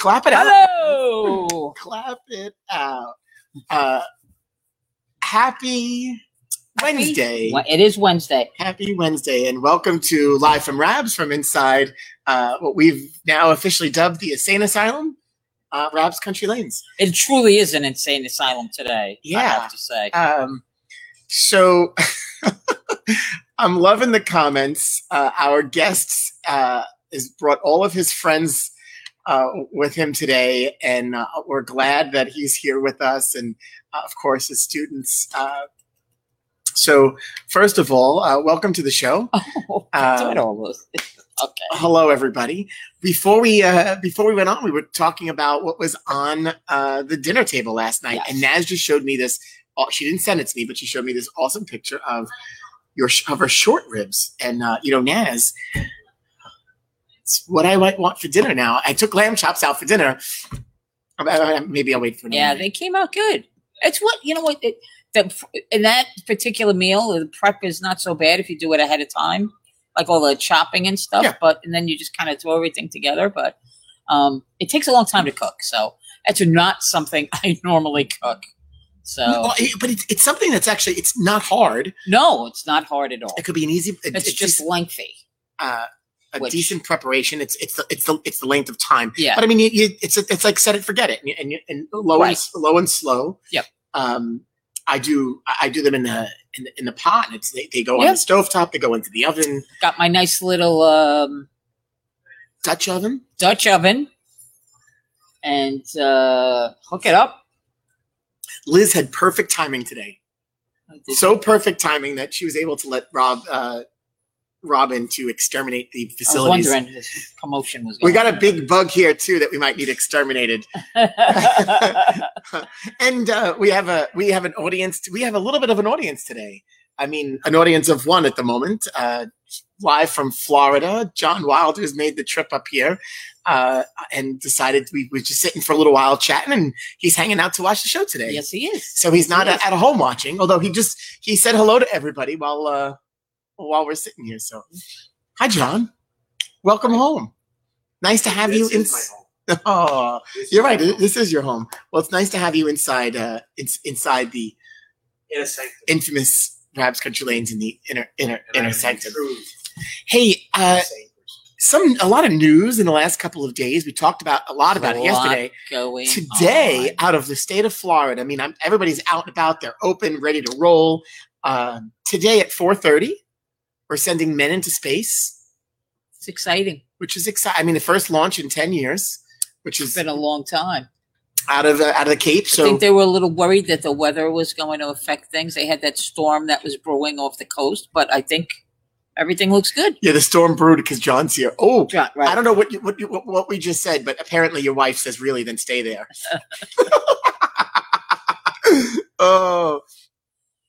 clap it out. Hello. Clap it out. Uh, happy Wednesday. It is Wednesday. Happy Wednesday, and welcome to Live from Rabs from inside uh, what we've now officially dubbed the Insane Asylum, uh, Rabs Country Lanes. It truly is an insane asylum today. I Yeah. have to say. Um, so I'm loving the comments. Uh, our guest uh, has brought all of his friends uh, with him today, and uh, we're glad that he's here with us, and uh, of course his students. Uh, so, first of all, uh, welcome to the show. Oh, Uh, this. Okay. Hello, everybody. Before we uh, before we went on, we were talking about what was on uh, the dinner table last night, Yes. and Naz just showed me this. She didn't send it to me, but she showed me this awesome picture of your of her short ribs, and uh, you know, Naz. It's what I might want for dinner now. I took lamb chops out for dinner. Maybe I'll wait for. Yeah, they came out good. It's what you know. What it, the in that particular meal, the prep is not so bad if you do it ahead of time, like all the chopping and stuff. Yeah. But and then you just kind of throw everything together. But um, it takes a long time to cook, so it's not something I normally cook. So but it's, it's something that's actually it's not hard. no, it's not hard at all. It could be an easy. it- It's just lengthy. uh, a Which- decent preparation. It's it's the, it's the it's the length of time. Yeah. But I mean, you, you, it's it's like set it, forget it, and, and, and low and Right. s- low and slow. Yep. Um, I do I do them in the in the, in the pot, and it's they, they go on Yeah. the stovetop. They go into the oven, Got my nice little um, Dutch oven. Dutch oven, and uh, hook it up. Liz had perfect timing today. So perfect timing that she was able to let Rob uh, Robin to exterminate the I was facilities. wondering if commotion was. We got a big bug here too that we might need exterminated. and uh, we have a we have an audience. We have a little bit of an audience today. I mean, an audience of one at the moment. Uh, live from Florida, John Wilder's made the trip up here uh, and decided we were just sitting for a little while chatting, and he's hanging out to watch the show today. yes, he is. So he's not Yes. at home watching, although he just he said hello to everybody while uh, while we're sitting here. So, hi, John. Welcome home. Nice to have you in. Oh, you're right. This is your home. Well, it's nice to have you inside. Uh, it's inside the In a sanctum. infamous Rabs Country Lanes in the inner inner And inner sanctum. Hey, uh, some a lot of news in the last couple of days. We talked about a lot about it A lot yesterday. Going Today, on. out of the state of Florida, I mean, I'm, everybody's out and about. They're open, ready to roll. Uh, today at 4:30, we're sending men into space, it's exciting. which is exciting. I mean, the first launch in 10 years, which has been a long time. out of uh, out of the Cape. So I think they were a little worried that the weather was going to affect things. They had that storm that was brewing off the coast, but I think everything looks good. yeah, the storm brewed because John's here. Oh, John, I don't know what you, what, you, what what we just said, but apparently your wife says really, then stay there. oh,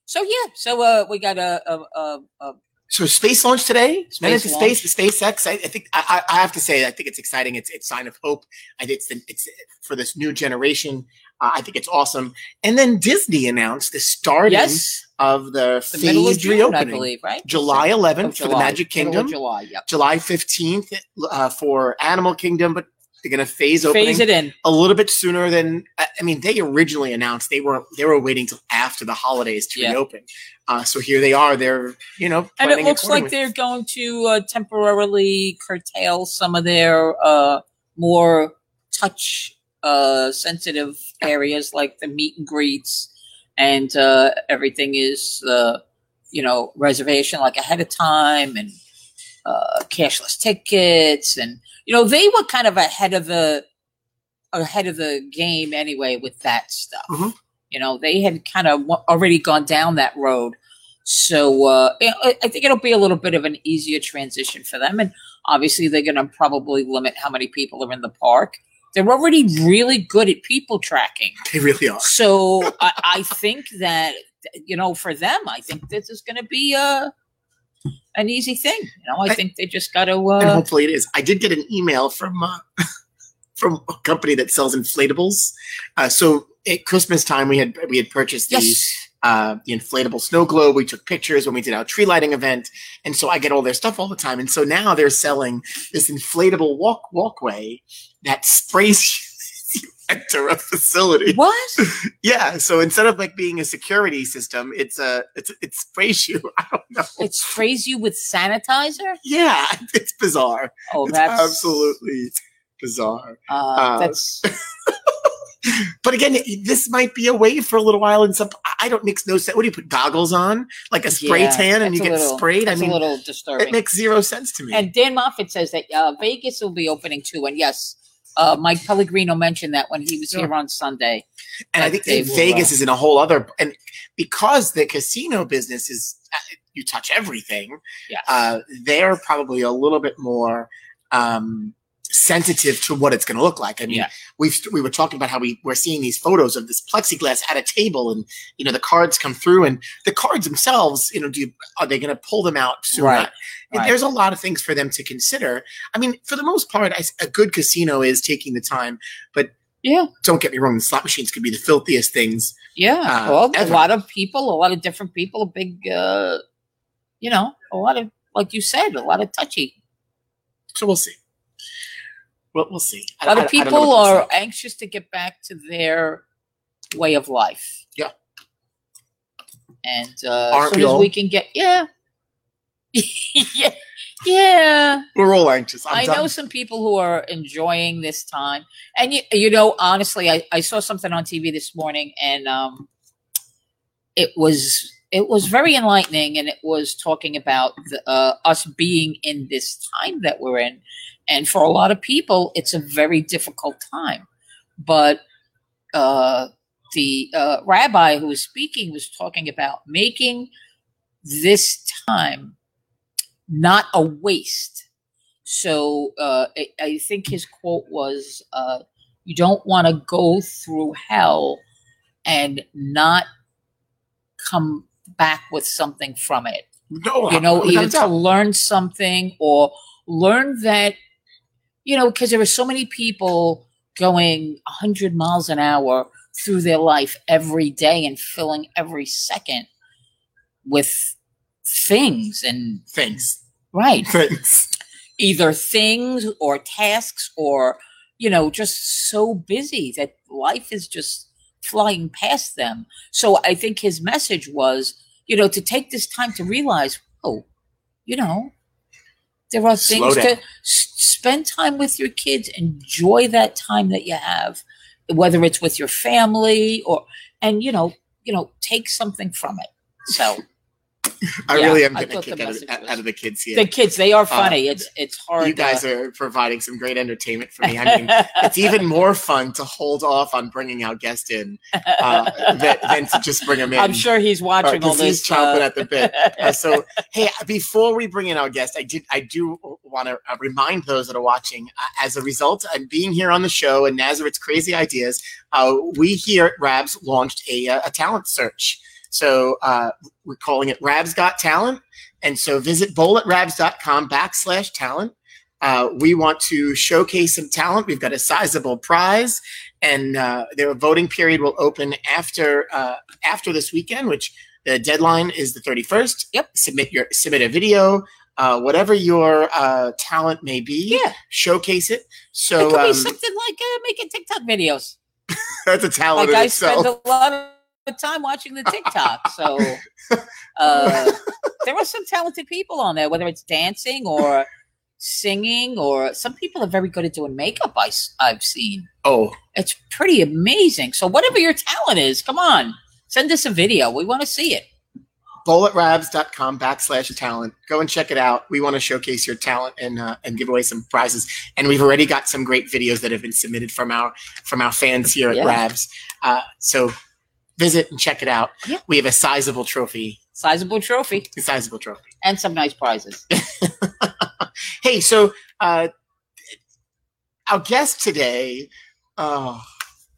So yeah, so uh, we got a, a, a, a so space launch today. Space into launch. space. The SpaceX. I, I think I, I I have to say I think it's exciting. It's it's sign of hope. I think it's the, it's for this new generation. Uh, I think it's awesome. And then Disney announced the starting yes, of the, the phased June, I reopening, believe, right? July Of 11th for the Magic Kingdom, July, yep. July 15th uh, for Animal Kingdom, but they're going to phase opening Phase it in. a little bit sooner than I mean they originally announced they were they were waiting till after the holidays to Yeah. reopen. Uh, so here they are. They're you know And it looks like they're going to uh, temporarily curtail some of their uh, more touch uh, sensitive areas, like the meet and greets, and uh, everything is, uh, you know, reservation like ahead of time and uh, cashless tickets, and you know they were kind of ahead of the ahead of the game anyway with that stuff. Mhm. You know, they had kind of already gone down that road. So uh, I think it'll be a little bit of an easier transition for them, and obviously they're going to probably limit how many people are in the park. They're already really good at people tracking, they really are. so I, I think that you know for them, I think this is going to be uh, an easy thing. You know, I I- think they just got to. and Uh, hopefully it is. I did get an email from uh, from a company that sells inflatables. Uh, so at Christmas time, we had we had purchased the yes, uh, the inflatable snow globe. We took pictures when we did our tree lighting event, and so I get all their stuff all the time. And so now they're selling this inflatable walk walkway that sprays enter a facility. What? Yeah, so instead of like being a security system, it's a it's it sprays you. I don't know. It sprays you with sanitizer? Yeah, it's bizarre. Oh, it's that's absolutely bizarre. Uh, uh, that's But again, this might be away for a little while. And some I don't makes no sense. What do you put goggles on, like a spray yeah, tan, and you get little- sprayed? I mean, a little it makes zero sense to me. And Dan Moffat says that uh, Vegas will be opening too. And yes, uh, Mike Pellegrino mentioned that when he was Yeah. here on Sunday. And I think they that will, Vegas uh, is in a whole other and because the casino business is uh, you touch everything. Yes. Uh, they're probably a little bit more um, sensitive to what it's going to look like. I mean, Yeah. we've we were talking about how we we're seeing these photos of this plexiglass at a table, and you know the cards come through, and the cards themselves, you know, do you, are they going to pull them out soon? Right. Right. There's a lot of things for them to consider. I mean, for the most part, I a good casino is taking the time, but yeah. don't get me wrong, the slot machines could be the filthiest things. Yeah. uh, well, a lot of people, a lot of different people, a big, uh, you know, a lot of, like you said, a lot of touchy. So we'll see. We'll, we'll see. I- A lot I- of I people are anxious to get back to their way of life. Yeah. And uh, Aren't as soon we as all? we can get, yeah. yeah. Yeah. We're all anxious. I'm I done. know some people who are enjoying this time. And you, you know, honestly, I, I saw something on TV this morning and um it was it was very enlightening and it was talking about the, uh, us being in this time that we're in. And for a lot of people, it's a very difficult time. But uh the uh, rabbi who was speaking was talking about making this time not a waste. So uh, I, I think his quote was, uh, "You don't want to go through hell and not come back with something from it. no, You know, either to learn something or learn that, you know, because there are so many people going 100 miles an hour through their life every day and filling every second with things and things, right. Things. either things or tasks or you know just so busy that life is just flying past them. So i think his message was you know to take this time to realize oh you know there are things to s- spend time with your kids enjoy that time that you have whether it's with your family or and you know you know take something from it. So I Yeah, really am getting a kick out of, out of the kids here. the kids they are funny it's it's hard Uh, you guys to, are providing some great entertainment for me. I mean, it's even more fun to hold off on bringing our guest in uh, than, than to just bring him in. I'm sure he's watching all because he's this. chomping uh, at the bit. Uh, so, hey, before we bring in our guest, I did, I do want to uh, remind those that are watching. Uh, as a result, of being here on the show and Nazareth's crazy ideas, uh, we here at Rabs launched a, uh, a talent search. So uh, we're calling it Rabs Got Talent. And so visit bowlatrabs.com backslash talent. Uh, we want to showcase some talent. We've got a sizable prize, and uh, their voting period will open after uh, after this weekend, which the deadline is the 31st. Yep. Submit your submit a video, uh, whatever your uh, talent may be. yeah, Showcase it. it So could be um, something like uh, making TikTok videos. that's a talent Like I itself. spend a lot of time watching the TikTok, so uh, there are some talented people on there, whether it's dancing or singing, or some people are very good at doing makeup. I, have seen oh, it's pretty amazing. So whatever your talent is, come on, send us a video. We want to see it. bowlatrabs.com backslash talent. Go and check it out. We want to showcase your talent and uh, and give away some prizes. And we've already got some great videos that have been submitted from our from our fans here at Yeah. Rabs. Uh, so visit and check it out. Yeah. We have a sizable trophy. Sizable trophy A sizable trophy. and some nice prizes. Hey, so uh, our guest today. Oh,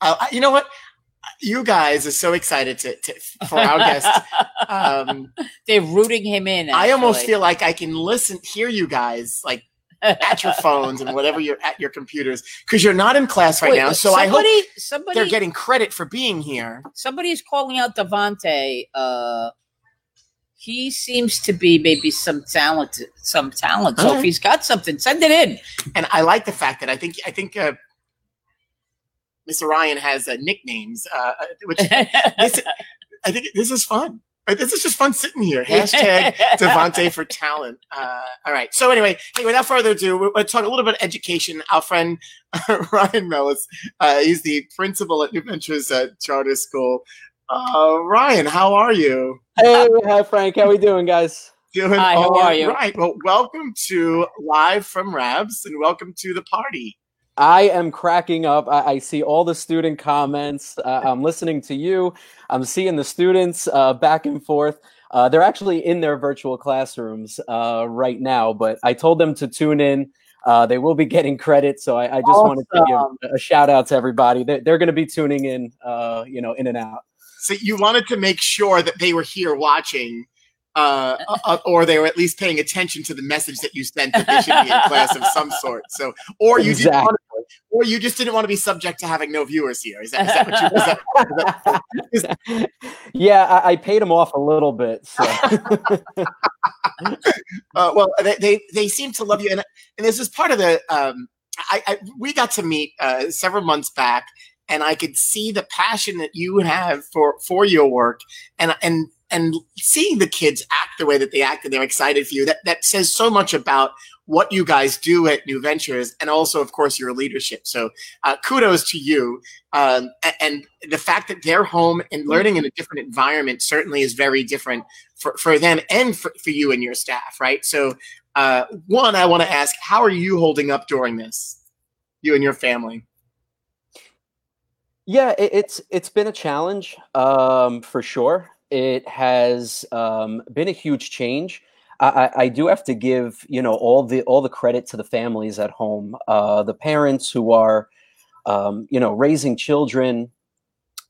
uh, you know what? You guys are so excited to, to for our guest. Um, They're rooting him in. I almost feel like I can listen, hear you guys like at your phones and whatever you're at your computers because you're not in class right Wait, now. So I hope somebody, somebody, they're getting credit for being here. somebody's calling out Devante. Uh, he seems to be maybe some talent, some talent. So if he's got something, send it in. And I like the fact that I think I think uh, Mr. Ryan has uh, nicknames, uh, which this, I think this is fun. Right? This is just fun sitting here. Hashtag Devante for talent. Uh, all right. So anyway, hey, without further ado, we're going to talk a little bit of education. Our friend Ryan Mellis, uh, he's the principal at New Ventures uh, Charter School. Uh, Ryan, how are you? Hey, hi Frank. How we doing, guys? Doing Hi, how are you? Right. Well, welcome to live from Rabs, and welcome to the party. I am cracking up. I, I see all the student comments. Uh, I'm listening to you. I'm seeing the students uh, back and forth. Uh, they're actually in their virtual classrooms uh, right now, but I told them to tune in. Uh, they will be getting credit, so I, I just wanted to give a shout out to everybody. They're, they're going to be tuning in, uh, you know, in and out. So you wanted to make sure that they were here watching, uh, uh, or they were at least paying attention to the message that you sent that they should be in class of some sort. So, or you to, or you just didn't want to be subject to having no viewers here. Is that, is that what you? Is that, is that, yeah, I, I paid them off a little bit. So. uh, well, they, they they seem to love you, and and this is part of the. Um, I, I we got to meet uh, several months back, and I could see the passion that you have for for your work, and and and seeing the kids act the way that they act, and they're excited for you. That that says so much about what you guys do at New Ventures, and also, of course, your leadership. So, uh, kudos to you. Um, and the fact that they're home and learning in a different environment certainly is very different for, for them and for, for you and your staff, right? So, uh, one, I want to ask, how are you holding up during this, you and your family? Yeah, it, it's it's been a challenge um, for sure. It has um, been a huge change. I, I, do have to give you know all the all the credit to the families at home, uh, the parents who are um, you know raising children,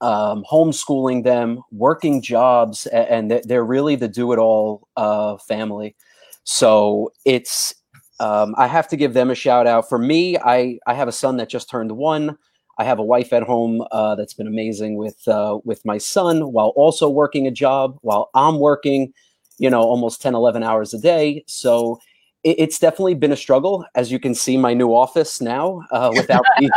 um, homeschooling them, working jobs, and they're- they're really the do it all uh, family. So it's um, I have to give them a shout out. For me, I I have a son that just turned one. I have a wife at home uh, that's been amazing with uh, with my son while also working a job while I'm working, you know, almost 10, 11 hours a day. So it, it's definitely been a struggle. As you can see, my new office now uh, without being,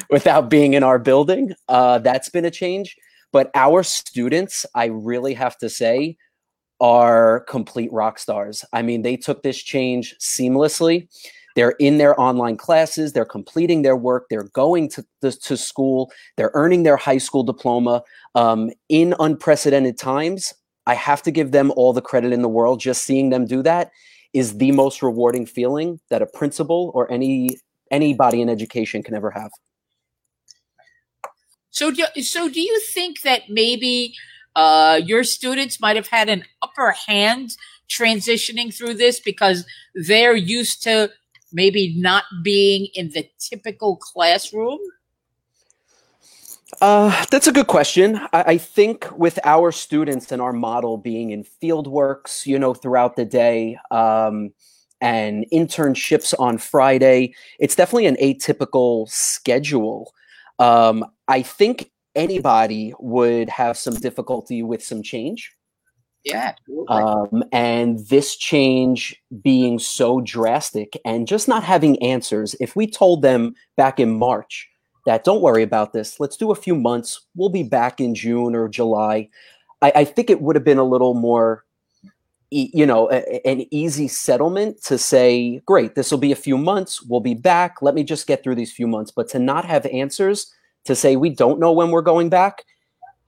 without being in our building, uh, that's been a change. But our students, I really have to say, are complete rock stars. I mean, they took this change seamlessly. They're in their online classes, they're completing their work, they're going to, to, to school, they're earning their high school diploma um, in unprecedented times. I have to give them all the credit in the world. Just seeing them do that is the most rewarding feeling that a principal or any anybody in education can ever have. So, do, so do you think that maybe uh, your students might have had an upper hand transitioning through this because they're used to maybe not being in the typical classroom? Uh, that's a good question. I, I think with our students and our model being in field works, you know, throughout the day, um, and internships on Friday, it's definitely an atypical schedule. Um, I think anybody would have some difficulty with some change. Yeah. Um, and this change being so drastic and just not having answers. If we told them back in March that don't worry about this, let's do a few months, we'll be back in June or July, I, I think it would have been a little more, you know, a- an easy settlement to say, great, this will be a few months, we'll be back, let me just get through these few months. But to not have answers, to say we don't know when we're going back,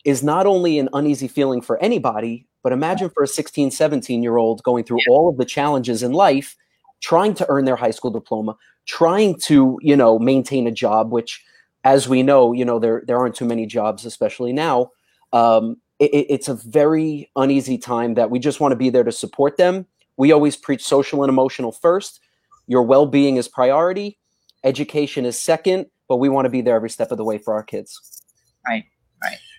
is not only an uneasy feeling for anybody, but imagine for a 16, 17 year old going through all of the challenges in life, trying to earn their high school diploma, trying to, you know, maintain a job, which as we know, you know, there, there aren't too many jobs, especially now. Um, it, it- it's a very uneasy time that we just want to be there to support them. We always preach social and emotional first. Your well being is priority, education is second, but we want to be there every step of the way for our kids.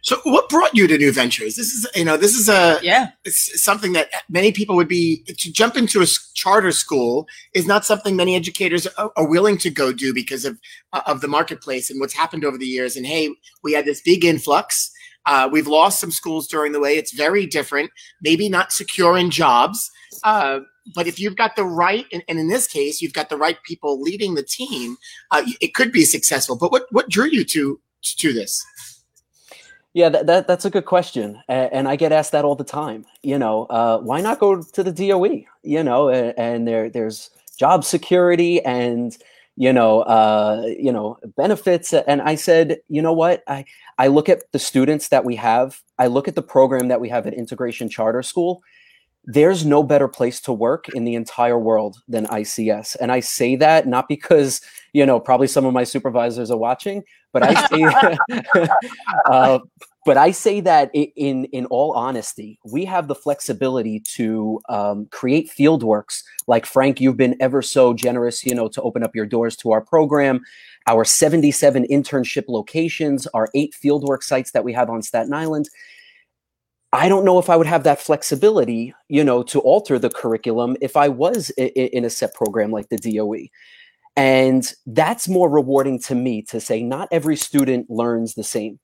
So, what brought you to New Ventures? This is, you know, this is a Yeah. it's something that many people would be to jump into a charter school is not something many educators are, are willing to go do because of uh, of the marketplace and what's happened over the years. And hey, we had this big influx. Uh, we've lost some schools during the way. It's very different. Maybe not secure in jobs, uh, but if you've got the right, and, and in this case, you've got the right people leading the team, uh, it could be successful. But what what drew you to to this? Yeah, that, that that's a good question, and, and I get asked that all the time. You know, uh, why not go to the DOE? You know, and, and there there's job security and you know uh, you know benefits. And I said, you know what? I I look at the students that we have. I look at the program that we have at Integration Charter School. There's no better place to work in the entire world than ICS, and I say that not because you know probably some of my supervisors are watching, but I say uh, but I say that in in all honesty, we have the flexibility to um, create field works. Like Frank, you've been ever so generous, you know, to open up your doors to our program. Our 77 internship locations, our eight fieldwork sites that we have on Staten Island. I don't know if I would have that flexibility, you know, to alter the curriculum if I was in a set program like the DOE. And that's more rewarding to me to say not every student learns the same.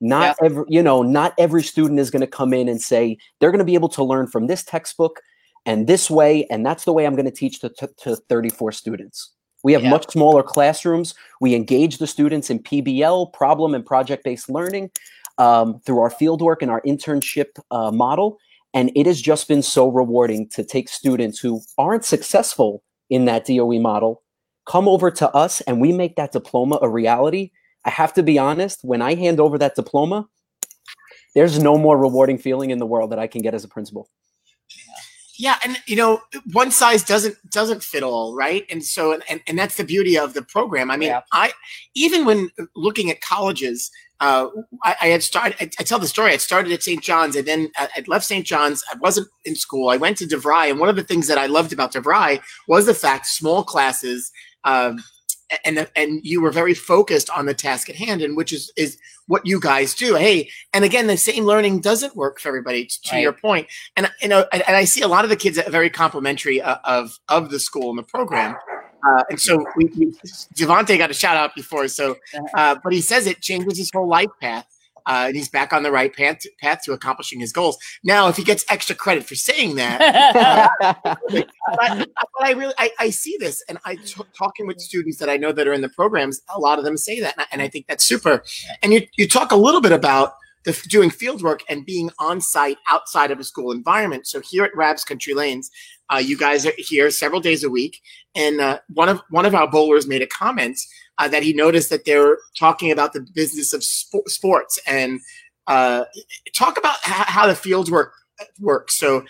Not every, you know, not every student is going to come in and say they're going to be able to learn from this textbook and this way, and that's the way I'm going to teach to, to, to 34 students. We have Yeah. much smaller classrooms. We engage the students in PBL, problem and project based learning, um, through our fieldwork and our internship uh, model. And it has just been so rewarding to take students who aren't successful in that DOE model, come over to us, and we make that diploma a reality. I have to be honest, when I hand over that diploma, there's no more rewarding feeling in the world that I can get as a principal. Yeah, and you know, one size doesn't doesn't fit all, right? And so, and and that's the beauty of the program. I mean, Yeah. I even when looking at colleges, uh, I, I had started. I, I tell the story. I started at St. John's, and then I, I left St. John's. I wasn't in school. I went to DeVry, and one of the things that I loved about DeVry was the fact small classes. Um, and and you were very focused on the task at hand, and which is is what you guys do. Hey, and again, the same learning doesn't work for everybody. To Right. your point, and you know, and, and I see a lot of the kids that are very complimentary uh, of of the school and the program. Uh, and so we, we Devontae got a shout out before, so uh, but he says it changes his whole life path, uh, and he's back on the right path path to accomplishing his goals. Now, if he gets extra credit for saying that, but, but I really I, I see this, and I t- talking with students that I know that are in the programs. A lot of them say that, and I, and I think that's super. And you you talk a little bit about the doing field work and being on site outside of a school environment. So here at Rabs Country Lanes, uh, you guys are here several days a week, and uh, one of one of our bowlers made a comment uh, that he noticed that they're talking about the business of spo- sports and uh, talk about how, how the fields work works. So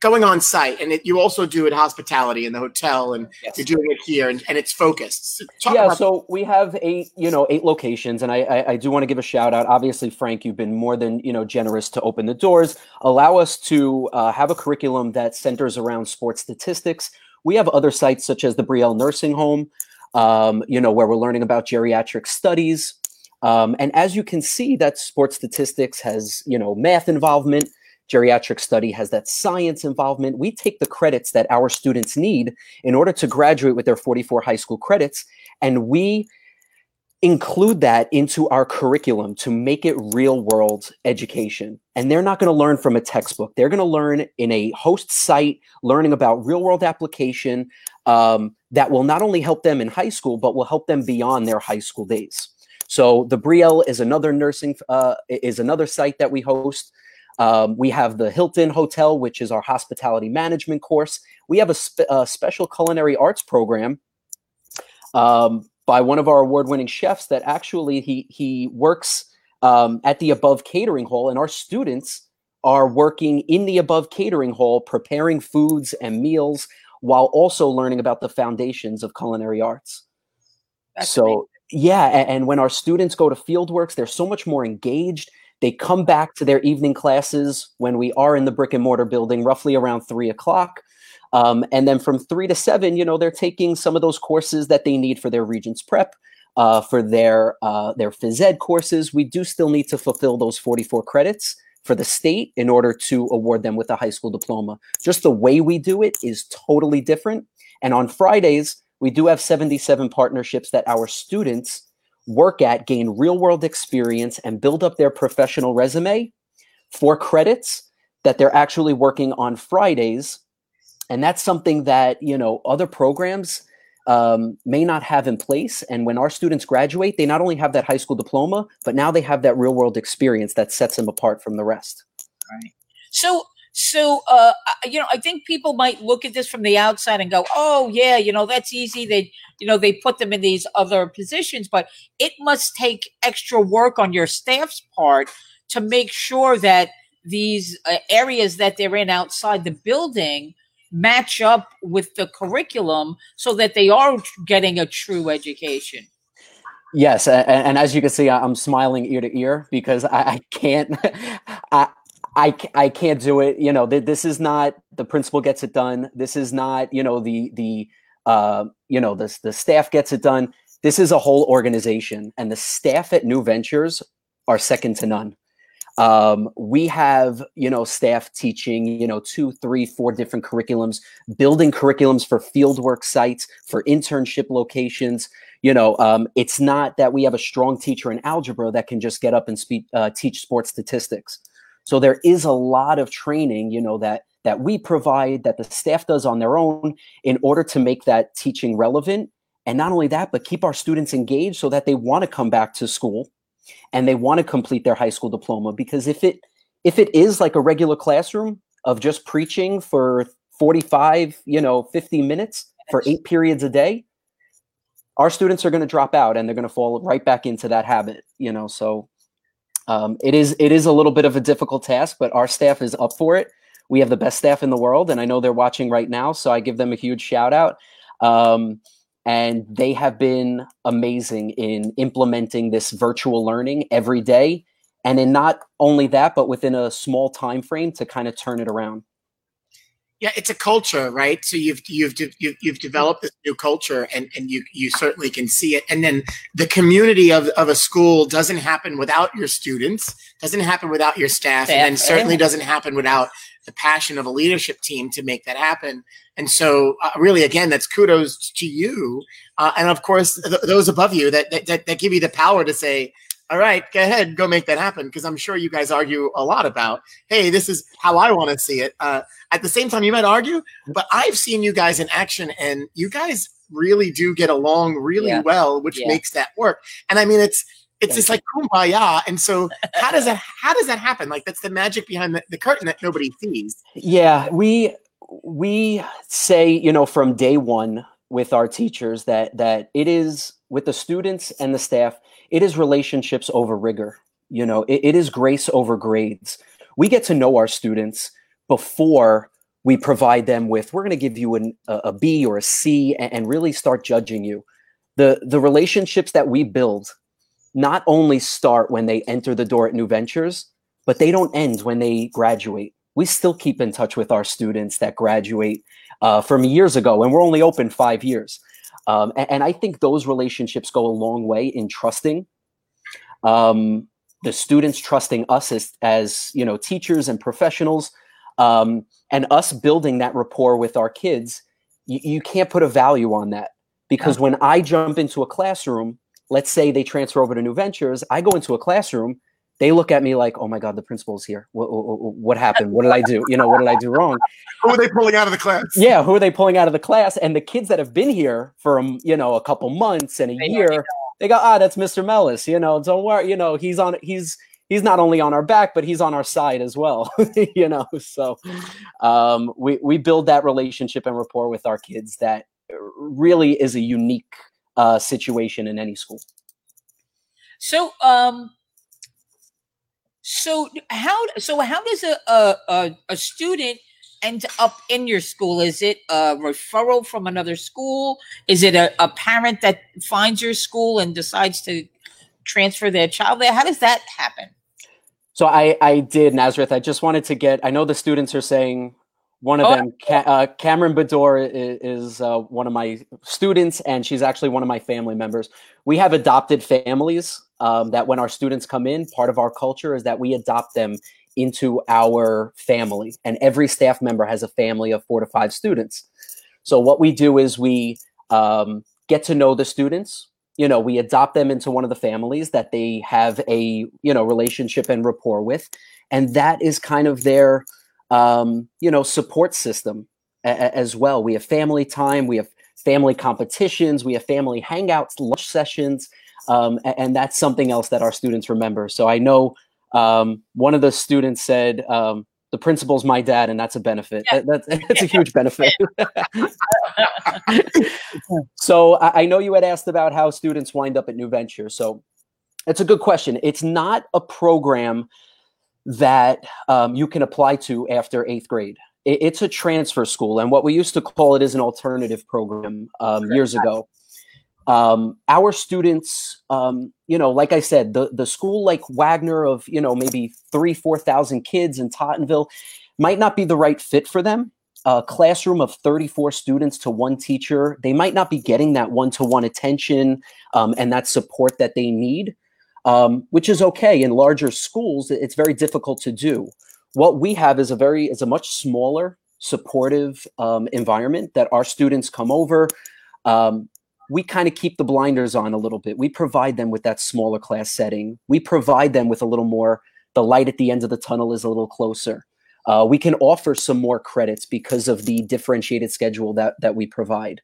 going on site, and it, you also do it hospitality in the hotel, and Yes. you're doing it here, and, and it's focused. So talk yeah, about so we have eight, you know, eight locations, and I, I, I do want to give a shout out. Obviously, Frank, you've been more than you know generous to open the doors, allow us to uh, have a curriculum that centers around sports statistics. We have other sites such as the Brielle Nursing Home, um, you know, where we're learning about geriatric studies. Um, and as you can see, that sports statistics has you know math involvement. Geriatric study has that science involvement. We take the credits that our students need in order to graduate with their 44 high school credits and we include that into our curriculum to make it real world education and they're not going to learn from a textbook they're going to learn in a host site learning about real world application um, that will not only help them in high school but will help them beyond their high school days. So the brielle is another nursing uh, is another site that we host. Um, we have the hilton hotel which is our hospitality management course. We have a, a special culinary arts program um, by one of our award-winning chefs that actually he he works um, at the above catering hall, and our students are working in the above catering hall, preparing foods and meals while also learning about the foundations of culinary arts. That's so amazing. yeah, a- and, when our students go to fieldworks, they're so much more engaged. They come back to their evening classes when we are in the brick and mortar building, roughly around three o'clock. Um, and then from three to seven, you know, they're taking some of those courses that they need for their Regents prep. uh, for their uh, their phys ed courses. We do still need to fulfill those 44 credits for the state in order to award them with a high school diploma. Just the way we do it is totally different. And on Fridays, we do have 77 partnerships that our students work at, gain real world experience, and build up their professional resume for credits that they're actually working on Fridays. And that's something that, you know, other programs um, may not have in place. And when our students graduate, they not only have that high school diploma, but now they have that real world experience that sets them apart from the rest. Right. So, so uh, you know, I think people might look at this from the outside and go, "Oh, yeah, you know, that's easy." They, you know, they put them in these other positions, but it must take extra work on your staff's part to make sure that these uh, areas that they're in outside the building match up with the curriculum so that they are getting a true education. Yes, and, and as you can see, I'm smiling ear to ear because I, I can't, I, I, I can't do it. You know, th- this is not the principal gets it done. This is not, you know, the the uh, you know the the staff gets it done. This is a whole organization, and the staff at New Ventures are second to none um, we have you know staff teaching you know two three four different curriculums building curriculums for fieldwork sites for internship locations. You know um, it's not that we have a strong teacher in algebra that can just get up and speak uh, teach sports statistics. So there is a lot of training you know that that we provide that the staff does on their own in order to make that teaching relevant. And not only that but keep our students engaged so that they want to come back to school and they want to complete their high school diploma because if it if it is like a regular classroom of just preaching for 45 you know 50 minutes for eight periods a day our students are going to drop out and they're going to fall right back into that habit you know so um, it is it is a little bit of a difficult task but our staff is up for it. We have the best staff in the world and i know they're watching right now so i give them a huge shout out um, and they have been amazing in implementing this virtual learning every day. And in not only that but within a small time frame to kind of turn it around. Yeah it's a culture right? So you've you've you've, you've developed this new culture and and you you certainly can see it. And then the community of, of a school doesn't happen without your students doesn't happen without your staff, staff and certainly doesn't happen without the passion of a leadership team to make that happen. And so, uh, really, again, that's kudos to you, uh, and of course, th- those above you that, that that give you the power to say, "All right, go ahead, go make that happen." Because I'm sure you guys argue a lot about, "Hey, this is how I want to see it." Uh, at the same time, you might argue, but I've seen you guys in action, and you guys really do get along really yeah. well, which yeah. makes that work. And I mean, it's it's just like kumbaya and so how does that how does that happen? Like that's the magic behind the, the, curtain that nobody sees. Yeah we we say you know from day one with our teachers that that it is with the students and the staff it is relationships over rigor. You know it, it is grace over grades. We get to know our students before we provide them with we're going to give you an, a, a b or a c and, and really start judging you. The the relationships that we build not only start when they enter the door at New Ventures, but they don't end when they graduate. We still keep in touch with our students that graduate uh, from years ago, and we're only open five years. Um, and, and, I think those relationships go a long way in trusting um, the students, trusting us as, as you know teachers and professionals, um, and us building that rapport with our kids. You, you can't put a value on that because when I jump into a classroom let's say they transfer over to New Ventures. I go into a classroom. They look at me like, "Oh my God, the principal's here. What, what, what happened? What did I do? You know, what did I do wrong?" who are they pulling out of the class? Yeah, who are they pulling out of the class? And the kids that have been here for um, you know a couple months and a they year, they go, "Ah, that's Mr. Mellis. You know, don't worry. You know, he's on. He's he's not only on our back, but he's on our side as well. you know, so um, we we build that relationship and rapport with our kids that really is a unique uh, situation in any school. So, um, so how so how does a a, a student end up in your school? Is it a referral from another school? Is it a, a parent that finds your school and decides to transfer their child there? How does that happen? So I I did Nazareth. I just wanted to get. I know the students are saying one of Oh. them, Ca- uh, Cameron Bador, is, is uh, one of my students, and she's actually one of my family members. We have adopted families um, that when our students come in, part of our culture is that we adopt them into our family, and every staff member has a family of four to five students. So what we do is we um, get to know the students. You know, we adopt them into one of the families that they have a you know relationship and rapport with, and that is kind of their um, you know support system a- a- as well. We have family time, we have family competitions, we have family hangouts, lunch sessions, um, a- and that's something else that our students remember. So I know um, one of the students said. Um, the principal's my dad, and that's a benefit. Yeah. That, that's, that's a huge benefit. so I, I know you had asked about how students wind up at New Venture. So it's a good question. It's not a program that um, you can apply to after eighth grade. It, it's a transfer school, and what we used to call it is an alternative program um, years ago. Um, our students, um, you know, like I said, the the school like Wagner of you know maybe three four thousand kids in Tottenville might not be the right fit for them. A classroom of 34 students to one teacher, they might not be getting that one to one attention um, and that support that they need um, which is okay. In larger schools, it's very difficult to do. What we have is a very is a much smaller, supportive um, environment that our students come over. Um, we kind of keep the blinders on a little bit. We provide them with that smaller class setting. We provide them with a little more. The light at the end of the tunnel is a little closer. Uh, we can offer some more credits because of the differentiated schedule that that we provide.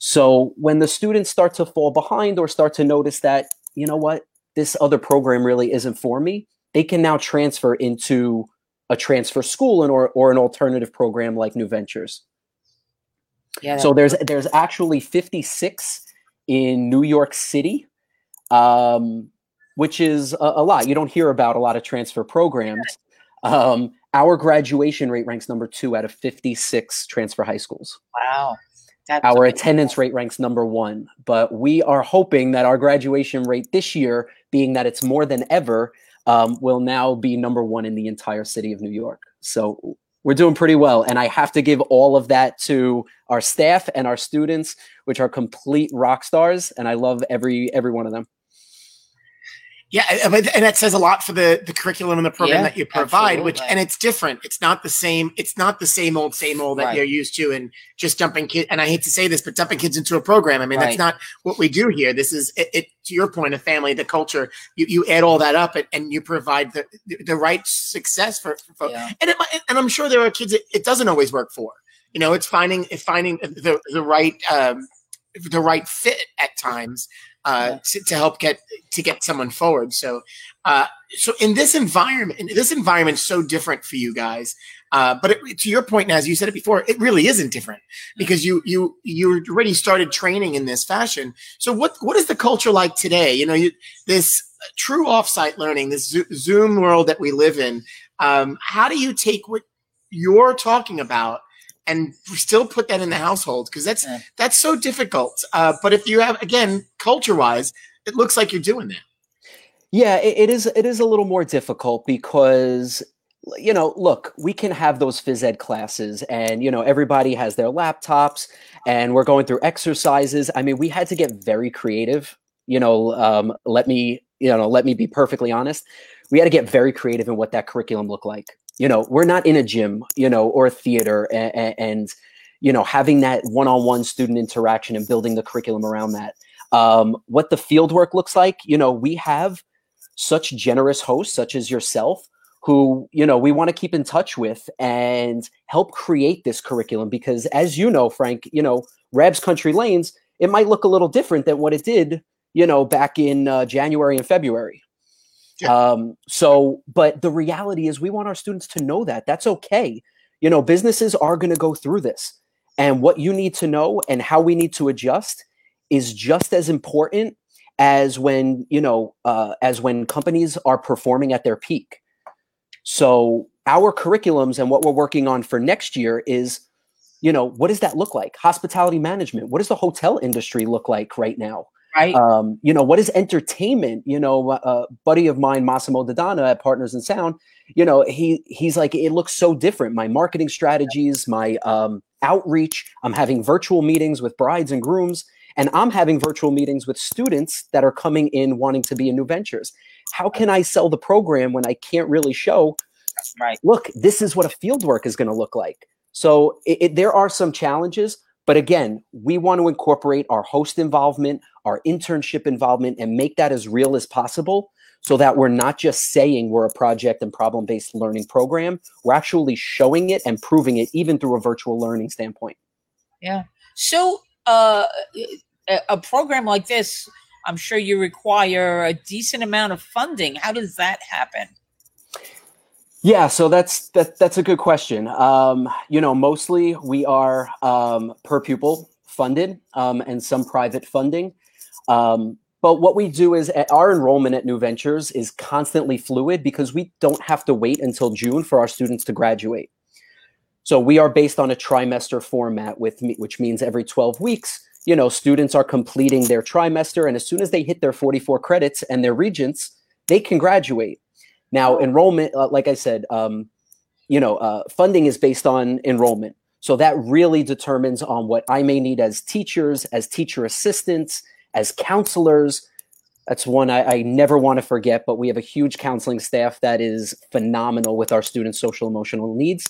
So when the students start to fall behind or start to notice that you know what this other program really isn't for me, they can now transfer into a transfer school and or, or an alternative program like New Ventures. Yeah. So there's there's actually 56 in New York City, um, which is a, a lot. You don't hear about a lot of transfer programs. Um, our graduation rate ranks number two out of 56 transfer high schools. wow. That's Our amazing. attendance rate ranks number one, but we are hoping that our graduation rate this year, being that it's more than ever, um, will now be number one in the entire city of New York. So we're doing pretty well. And I have to give all of that to our staff and our students, which are complete rock stars. And I love every every one of them. Yeah, and that says a lot for the the curriculum and the program Yeah, that you provide. Which and it's different. It's not the same. It's not the same old same old that Right. you're used to, and just dumping kids. And I hate to say this, but dumping kids into a program. I mean, that's not what we do here. This is it, it. To your point, a family, the culture. You you add all that up, and, and you provide the the right success for. for folks. Yeah. And it, and I'm sure there are kids it, it doesn't always work for. You know, it's finding finding the the right um, the right fit at times uh, to, to help get to get someone forward. So, uh, so in this environment, in this environment's so different for you guys. Uh, but it, to your point, as you said it before, it really isn't different because you you you already started training in this fashion. So, what what is the culture like today? You know, you, this true offsite learning, this Zoom world that we live in. Um, how do you take what you're talking about? And still put that in the household because that's Yeah. that's so difficult. Uh, but if you have again culture wise, it looks like you're doing that. Yeah, it, it is. It is a little more difficult because you know, look, we can have those phys ed classes, and you know, everybody has their laptops, and we're going through exercises. I mean, we had to get very creative. You know, um, let me, you know, let me be perfectly honest. We had to get very creative in what that curriculum looked like. You know, we're not in a gym, you know, or a theater, and, and you know, having that one-on-one student interaction and building the curriculum around that. Um, what the field work looks like, you know, we have such generous hosts such as yourself who you know we want to keep in touch with and help create this curriculum because as you know frank you know rab's country lanes it might look a little different than what it did you know back in uh, january and february Yeah. um, so but the reality is we want our students to know that that's okay. You know businesses are going to go through this and what you need to know and how we need to adjust is just as important as when you know uh, as when companies are performing at their peak. So our curriculums and what we're working on for next year is you know what does that look like? Hospitality management what does the hotel industry look like right now right. um, you know what is entertainment you know a buddy of mine massimo dodana at partners in sound you know, he he's like, it looks so different. My marketing strategies, my um, outreach. I'm having virtual meetings with brides and grooms, and I'm having virtual meetings with students that are coming in wanting to be in New Ventures. How can I sell the program when I can't really show? Right. Look, this is what a field work is going to look like. So it, it, there are some challenges, but again, we want to incorporate our host involvement, our internship involvement, and make that as real as possible so that we're not just saying we're a project and problem based learning program, we're actually showing it and proving it even through a virtual learning standpoint. Yeah. So, uh, a program like this, I'm sure you require a decent amount of funding. How does that happen? Yeah, so that's that, that's a good question. Um, you know, mostly we are um, per pupil funded um, and some private funding. Um, but what we do is our enrollment at New Ventures is constantly fluid because we don't have to wait until June for our students to graduate. So we are based on a trimester format with me, which means every 12 weeks, you know, students are completing their trimester and as soon as they hit their 44 credits and their regents, they can graduate. Now, enrollment, uh, like I said, um, you know, uh, funding is based on enrollment. So that really determines on what I may need as teachers, as teacher assistants, as counselors. That's one I, I never want to forget, but we have a huge counseling staff that is phenomenal with our students' social emotional needs.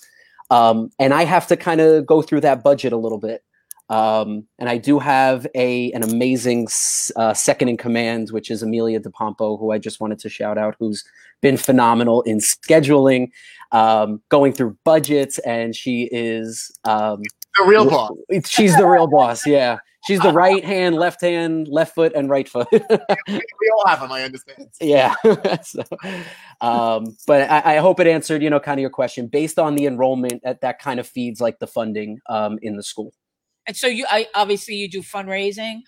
Um, and I have to kind of go through that budget a little bit. Um, and I do have a an amazing uh, second in command, which is Amelia DePompo, who I just wanted to shout out, who's been phenomenal in scheduling, um, going through budgets, and she is um, the real boss. She's the real boss. Yeah, she's the right hand, left hand, left foot, and right foot. we, all have them. I understand. Yeah. so, um, but I, I, hope it answered, you know, kind of your question. Based on the enrollment, that that kind of feeds like the funding um, in the school. And so you, I obviously you do fundraising.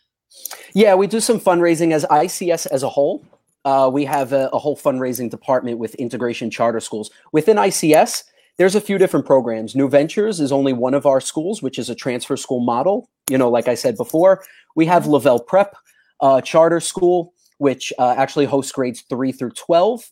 Yeah, we do some fundraising as ICS as a whole. Uh, we have a, a, whole fundraising department with integration charter schools. Within ICS, there's a few different programs. New Ventures is only one of our schools, which is a transfer school model. You know, like I said before, we have Lavelle Prep uh, Charter School, which uh, actually hosts grades three through 12.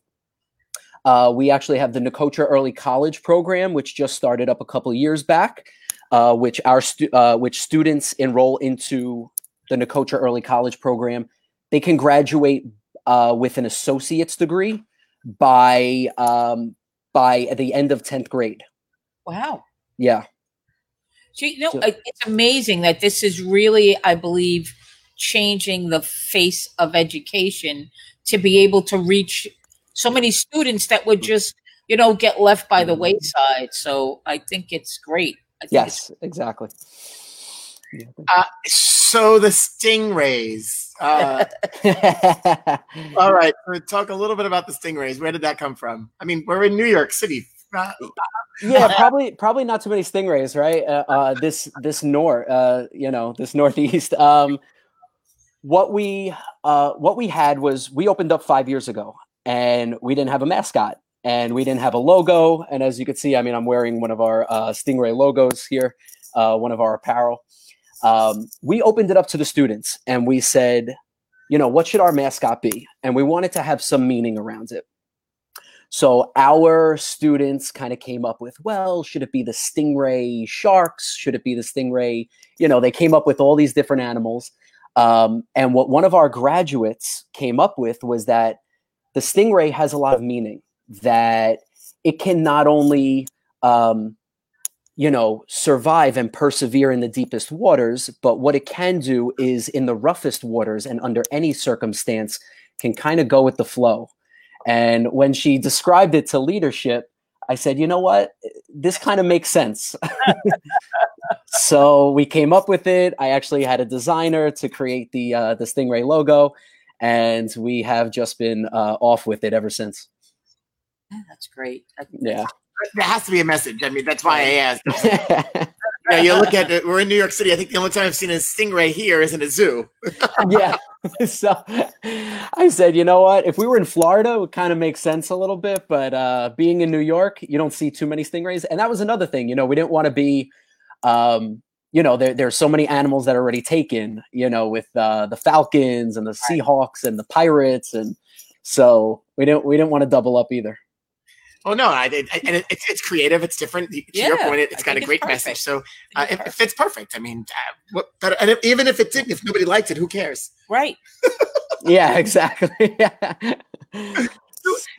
Uh, we actually have the Nicotra Early College program, which just started up a couple years back, uh, which our stu- uh, which students enroll into the Nicotra Early College program. They can graduate uh, with an associate's degree by um, by the end of 10th grade. Wow. Yeah. So, you know, so, it's amazing that this is really, I believe, changing the face of education to be able to reach so many students that would just, you know, get left by the mm-hmm. wayside. So I think it's great. Think yes, it's- exactly. Uh, so the stingrays. Uh, all right, talk a little bit about the stingrays. Where did that come from? I mean, we're in New York City. Uh, yeah, probably probably not too many stingrays, right? Uh, uh, this this north, uh, you know, this northeast. Um, what we uh, what we had was we opened up five years ago, and we didn't have a mascot, and we didn't have a logo. And as you can see, I mean, I'm wearing one of our uh, stingray logos here, uh, one of our apparel um, we opened it up to the students and we said, you know, what should our mascot be? And we wanted to have some meaning around it. So our students kind of came up with, well, should it be the stingray sharks? Should it be the stingray? You know, they came up with all these different animals. Um, and what one of our graduates came up with was that the stingray has a lot of meaning, that it can not only um, you know, survive and persevere in the deepest waters. But what it can do is in the roughest waters and under any circumstance can kind of go with the flow. And when she described it to leadership, I said, you know what? This kind of makes sense. so we came up with it. I actually had a designer to create the uh, the Stingray logo, and we have just been uh, off with it ever since. That's great. Yeah there has to be a message. I mean, that's why I asked. yeah, you look at it. We're in New York City. I think the only time I've seen a stingray here is in a zoo. yeah. So I said, you know what? If we were in Florida, it would kind of make sense a little bit. But uh, being in New York, you don't see too many stingrays. And that was another thing. You know, we didn't want to be, um, you know, there, there's so many animals that are already taken, you know, with uh, the Falcons and the Seahawks and the Pirates. And so we didn't, we didn't want to double up either. Oh no, I, I and it, it's it's creative. It's different. To Yeah, your point, it, it's I got a great perfect. message. So I uh, it, it's it fits perfect. I mean, uh, what, but and if, even if it didn't, if nobody liked it, who cares? Right. Yeah, exactly.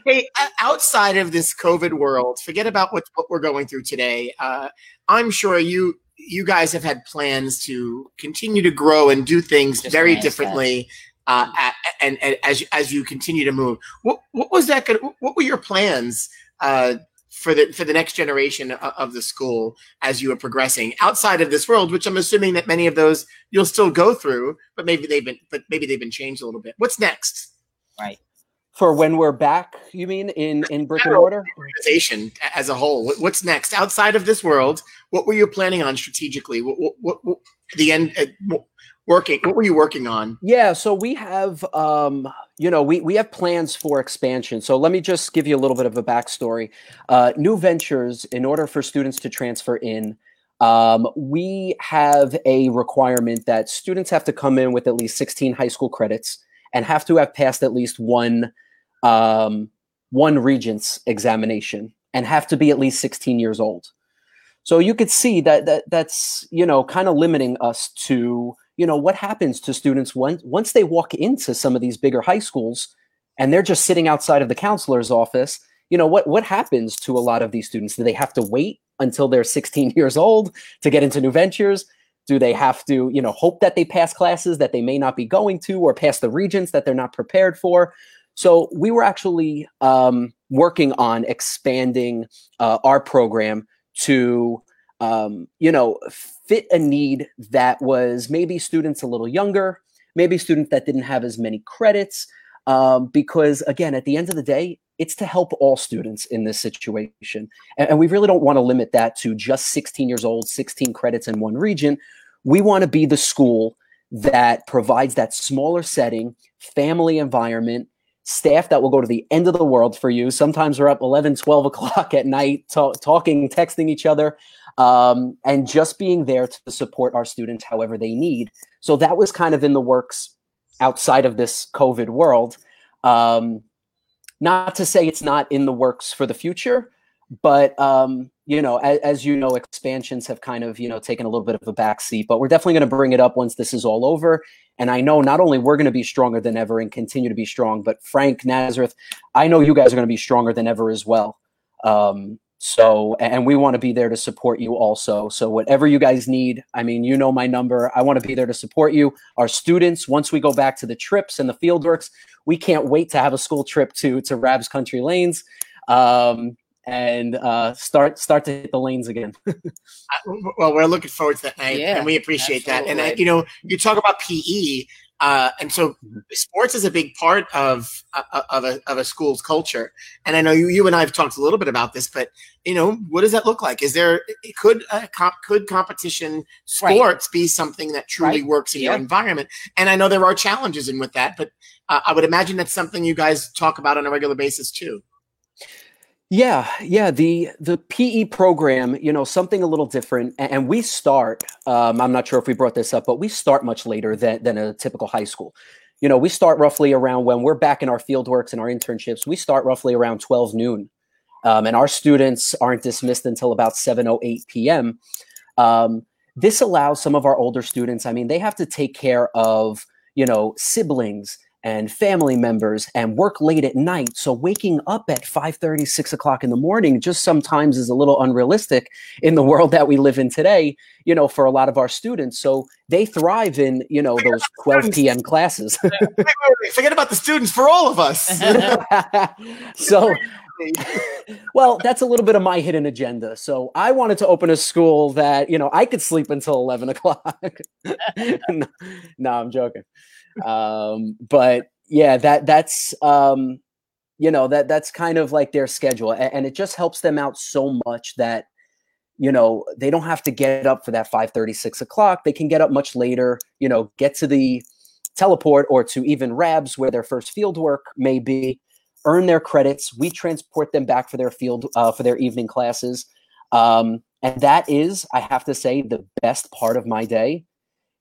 Hey, outside of this COVID world, forget about what what we're going through today. Uh, I'm sure you you guys have had plans to continue to grow and do things Just very gonna ask differently. Uh, and, and as you, as you continue to move, what what was that? Gonna, what were your plans uh, for the for the next generation of, of the school as you are progressing outside of this world? Which I'm assuming that many of those you'll still go through, but maybe they've been but maybe they've been changed a little bit. What's next? Right. For when we're back, you mean in in brick and mortar? organization as a whole. What's next outside of this world? What were you planning on strategically? What, what, what, what the end uh, working? What were you working on? Yeah, so we have, um, you know, we we have plans for expansion. So let me just give you a little bit of a backstory. Uh, New Ventures, in order for students to transfer in, um, we have a requirement that students have to come in with at least 16 high school credits and have to have passed at least one um, one regents examination and have to be at least 16 years old. So you could see that that that's you know kind of limiting us to you know what happens to students once once they walk into some of these bigger high schools and they're just sitting outside of the counselor's office you know what what happens to a lot of these students? Do they have to wait until they're 16 years old to get into new ventures? Do they have to you know hope that they pass classes that they may not be going to or pass the regents that they're not prepared for? So we were actually um, working on expanding uh, our program to um, you know fit a need that was maybe students a little younger maybe students that didn't have as many credits um, because again at the end of the day it's to help all students in this situation. And, and we really don't want to limit that to just 16 years old 16 credits in one region. We want to be the school that provides that smaller setting family environment staff that will go to the end of the world for you. Sometimes we're up 11 12 o'clock at night ta- talking texting each other um, and just being there to support our students however they need. So that was kind of in the works outside of this covid world. Um, not to say it's not in the works for the future but um, you know as, as you know expansions have kind of you know taken a little bit of a backseat but we're definitely going to bring it up once this is all over. And i know not only we're going to be stronger than ever and continue to be strong but frank nazareth i know you guys are going to be stronger than ever as well. Um, so and we want to be there to support you also. So whatever you guys need i mean you know my number. I want to be there to support you. Our students once we go back to the trips and the field works we can't wait to have a school trip to to rabs country lanes. Um, and uh, start start to hit the lanes again Uh, Well, we're looking forward to that night, Yeah, and we appreciate that. And I, you know, you talk about PE, uh, and so Mhm. sports is a big part of uh, of a of a school's culture. And I know you you and I have talked a little bit about this, but you know, what does that look like? Is there could uh, comp, could competition Right. sports be something that truly Right. works in your environment? And I know there are challenges in with that, but uh, I would imagine that's something you guys talk about on a regular basis too. Yeah, yeah. The the PE program, you know, something a little different, and we start. Um, I'm not sure if we brought this up, but we start much later than than a typical high school. You know, we start roughly around when we're back in our field works and our internships. We start roughly around 12 noon, um, and our students aren't dismissed until about 7:08 p.m. Um, this allows some of our older students. I mean, they have to take care of you know siblings and family members and work late at night. So waking up at 5 6 o'clock in the morning just sometimes is a little unrealistic in the world that we live in today you know for a lot of our students. So they thrive in you know those 12 p.m classes. Wait, wait, wait, Forget about the students for all of us. so well that's a little bit of my hidden agenda. So i wanted to open a school that you know i could sleep until 11 o'clock. No, no i'm joking um but yeah that that's um you know that that's kind of like their schedule a- and, it just helps them out so much that you know they don't have to get up for that 5 6 o'clock. They can get up much later you know get to the teleport or to even rabs where their first field work may be earn their credits. We transport them back for their field uh, for their evening classes. Um, and that is i have to say the best part of my day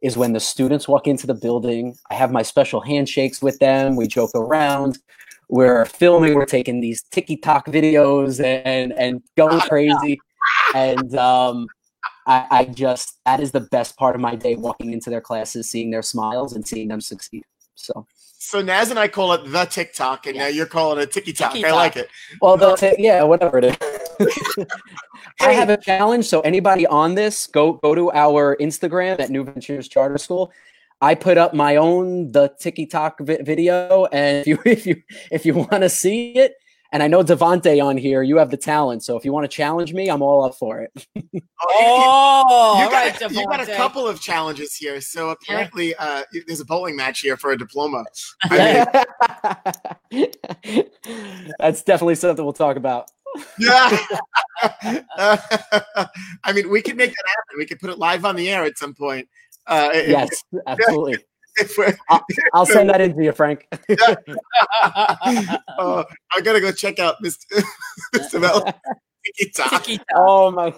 is when the students walk into the building i have my special handshakes with them we joke around we're filming, we're taking these TikTok videos and and going crazy. And um, I, I just that is the best part of my day walking into their classes, seeing their smiles and seeing them succeed. So So Naz and I call it the TikTok, and now you're calling it Tiki Talk. I like it. Well, they'll say, yeah, whatever it is. I have a challenge. So anybody on this, go go to our Instagram at New Ventures Charter School. I put up my own the TikTok vi- video, and if you if you if you want to see it, and I know Devante on here, you have the talent. So if you want to challenge me, I'm all up for it. Oh, you, all got, right, you got a couple of challenges here. So apparently, uh, there's a bowling match here for a diploma. I mean, That's definitely something we'll talk about. Yeah. I mean, we could make that happen. We could put it live on the air at some point. Uh, if- Yes, absolutely. if we're- I'll send that in to you, Frank. uh, I gotta go check out Mr. Mr. Mel Tiki Talk. Tiki-Talk. Oh my,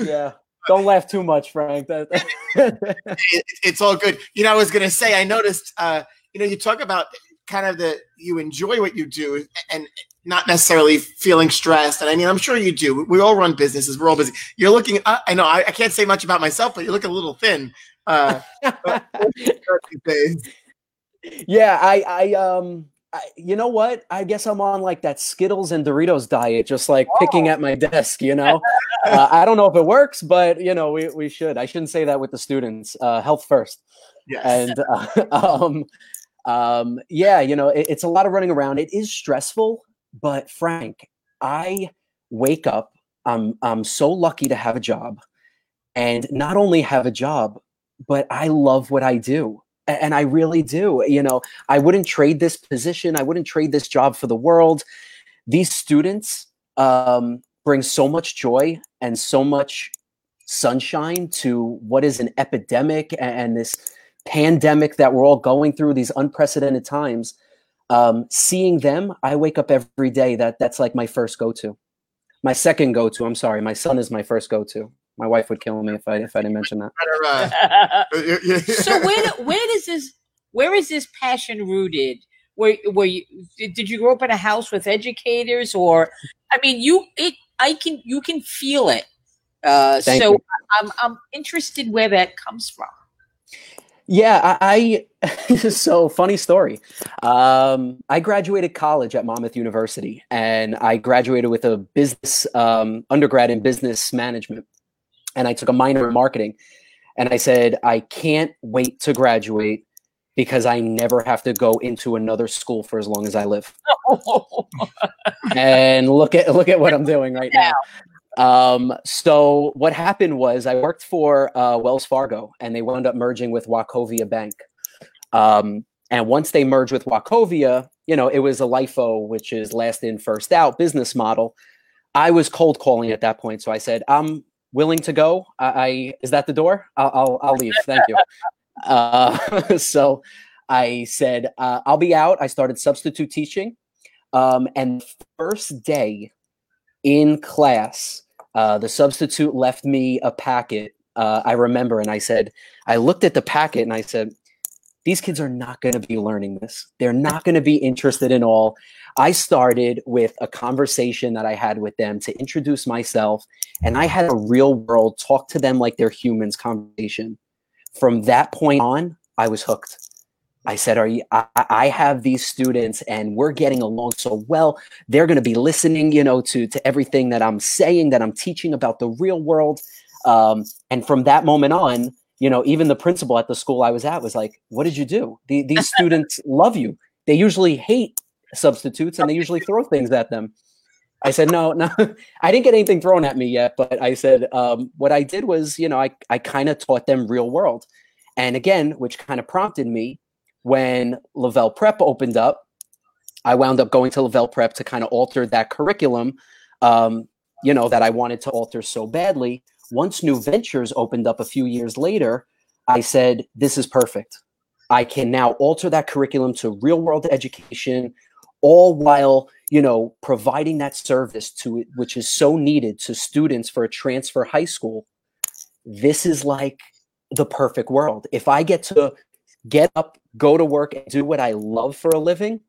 yeah. Don't laugh too much, Frank. That, It- it's all good. You know, I was gonna say, I noticed. Uh, you know, you talk about kind of the you enjoy what you do and not necessarily feeling stressed. And I mean, I'm sure you do. We all run businesses. We're all busy. You're looking. I, I know. I, I can't say much about myself, but you look a little thin. Uh, yeah, I, I, um, I, you know what? I guess I'm on like that Skittles and Doritos diet, just like picking at my desk. You know, uh, I don't know if it works, but you know, we we should. I shouldn't say that with the students. Uh, health first. yes. and uh, um, um, yeah, you know, it, it's a lot of running around. It is stressful, but Frank, I wake up. I'm I'm so lucky to have a job, and not only have a job, but I love what I do. And I really do. You know, I wouldn't trade this position. I wouldn't trade this job for the world. These students um, bring so much joy and so much sunshine to what is an epidemic a- and this pandemic that we're all going through these unprecedented times um, seeing them i wake up every day that that's like my first go-to my second go-to i'm sorry my son is my first go-to my wife would kill me if i if i didn't mention that so where do- where does this where is this passion rooted? Where where you did, did you grow up in a house with educators or I mean you it I can you can feel it. Uh, so you. I'm I'm interested where that comes from. Yeah, I, I so funny story. Um, I graduated college at Monmouth University, and I graduated with a business um, undergrad in business management, and I took a minor in marketing. And I said, I can't wait to graduate because I never have to go into another school for as long as I live. and look at look at what I'm doing right now. Um, so what happened was I worked for uh, Wells Fargo, and they wound up merging with Wachovia Bank. Um, and once they merged with Wachovia, you know, it was a LIFO, which is last in, first out business model. I was cold calling at that point, so I said, "I'm willing to go. I, I is that the door? I'll I'll, I'll leave. Thank you." Uh, so I said, uh, "I'll be out." I started substitute teaching, um, and first day in class, uh, the substitute left me a packet. Uh, I remember, and I said, I looked at the packet and I said, these kids are not going to be learning this. They're not going to be interested in all. I started with a conversation that I had with them to introduce myself, and I had a real world talk to them like they're humans conversation. From that point on, I was hooked. I said, "Are you? I, I have these students, and we're getting along so well. They're going to be listening, you know, to to everything that I'm saying, that I'm teaching about the real world." Um, and from that moment on, you know, even the principal at the school I was at was like, "What did you do? The, these students love you. They usually hate substitutes, and they usually throw things at them." I said, "No, no, I didn't get anything thrown at me yet." But I said, um, "What I did was, you know, I I kind of taught them real world." And again, which kind of prompted me when Lavelle Prep opened up, I wound up going to Lavelle Prep to kind of alter that curriculum, um, you know, that I wanted to alter so badly. Once New Ventures opened up a few years later, I said, this is perfect. I can now alter that curriculum to real world education, all while, you know, providing that service to which is so needed to students for a transfer high school. This is like the perfect world. If I get to get up, go to work, and do what I love for a living,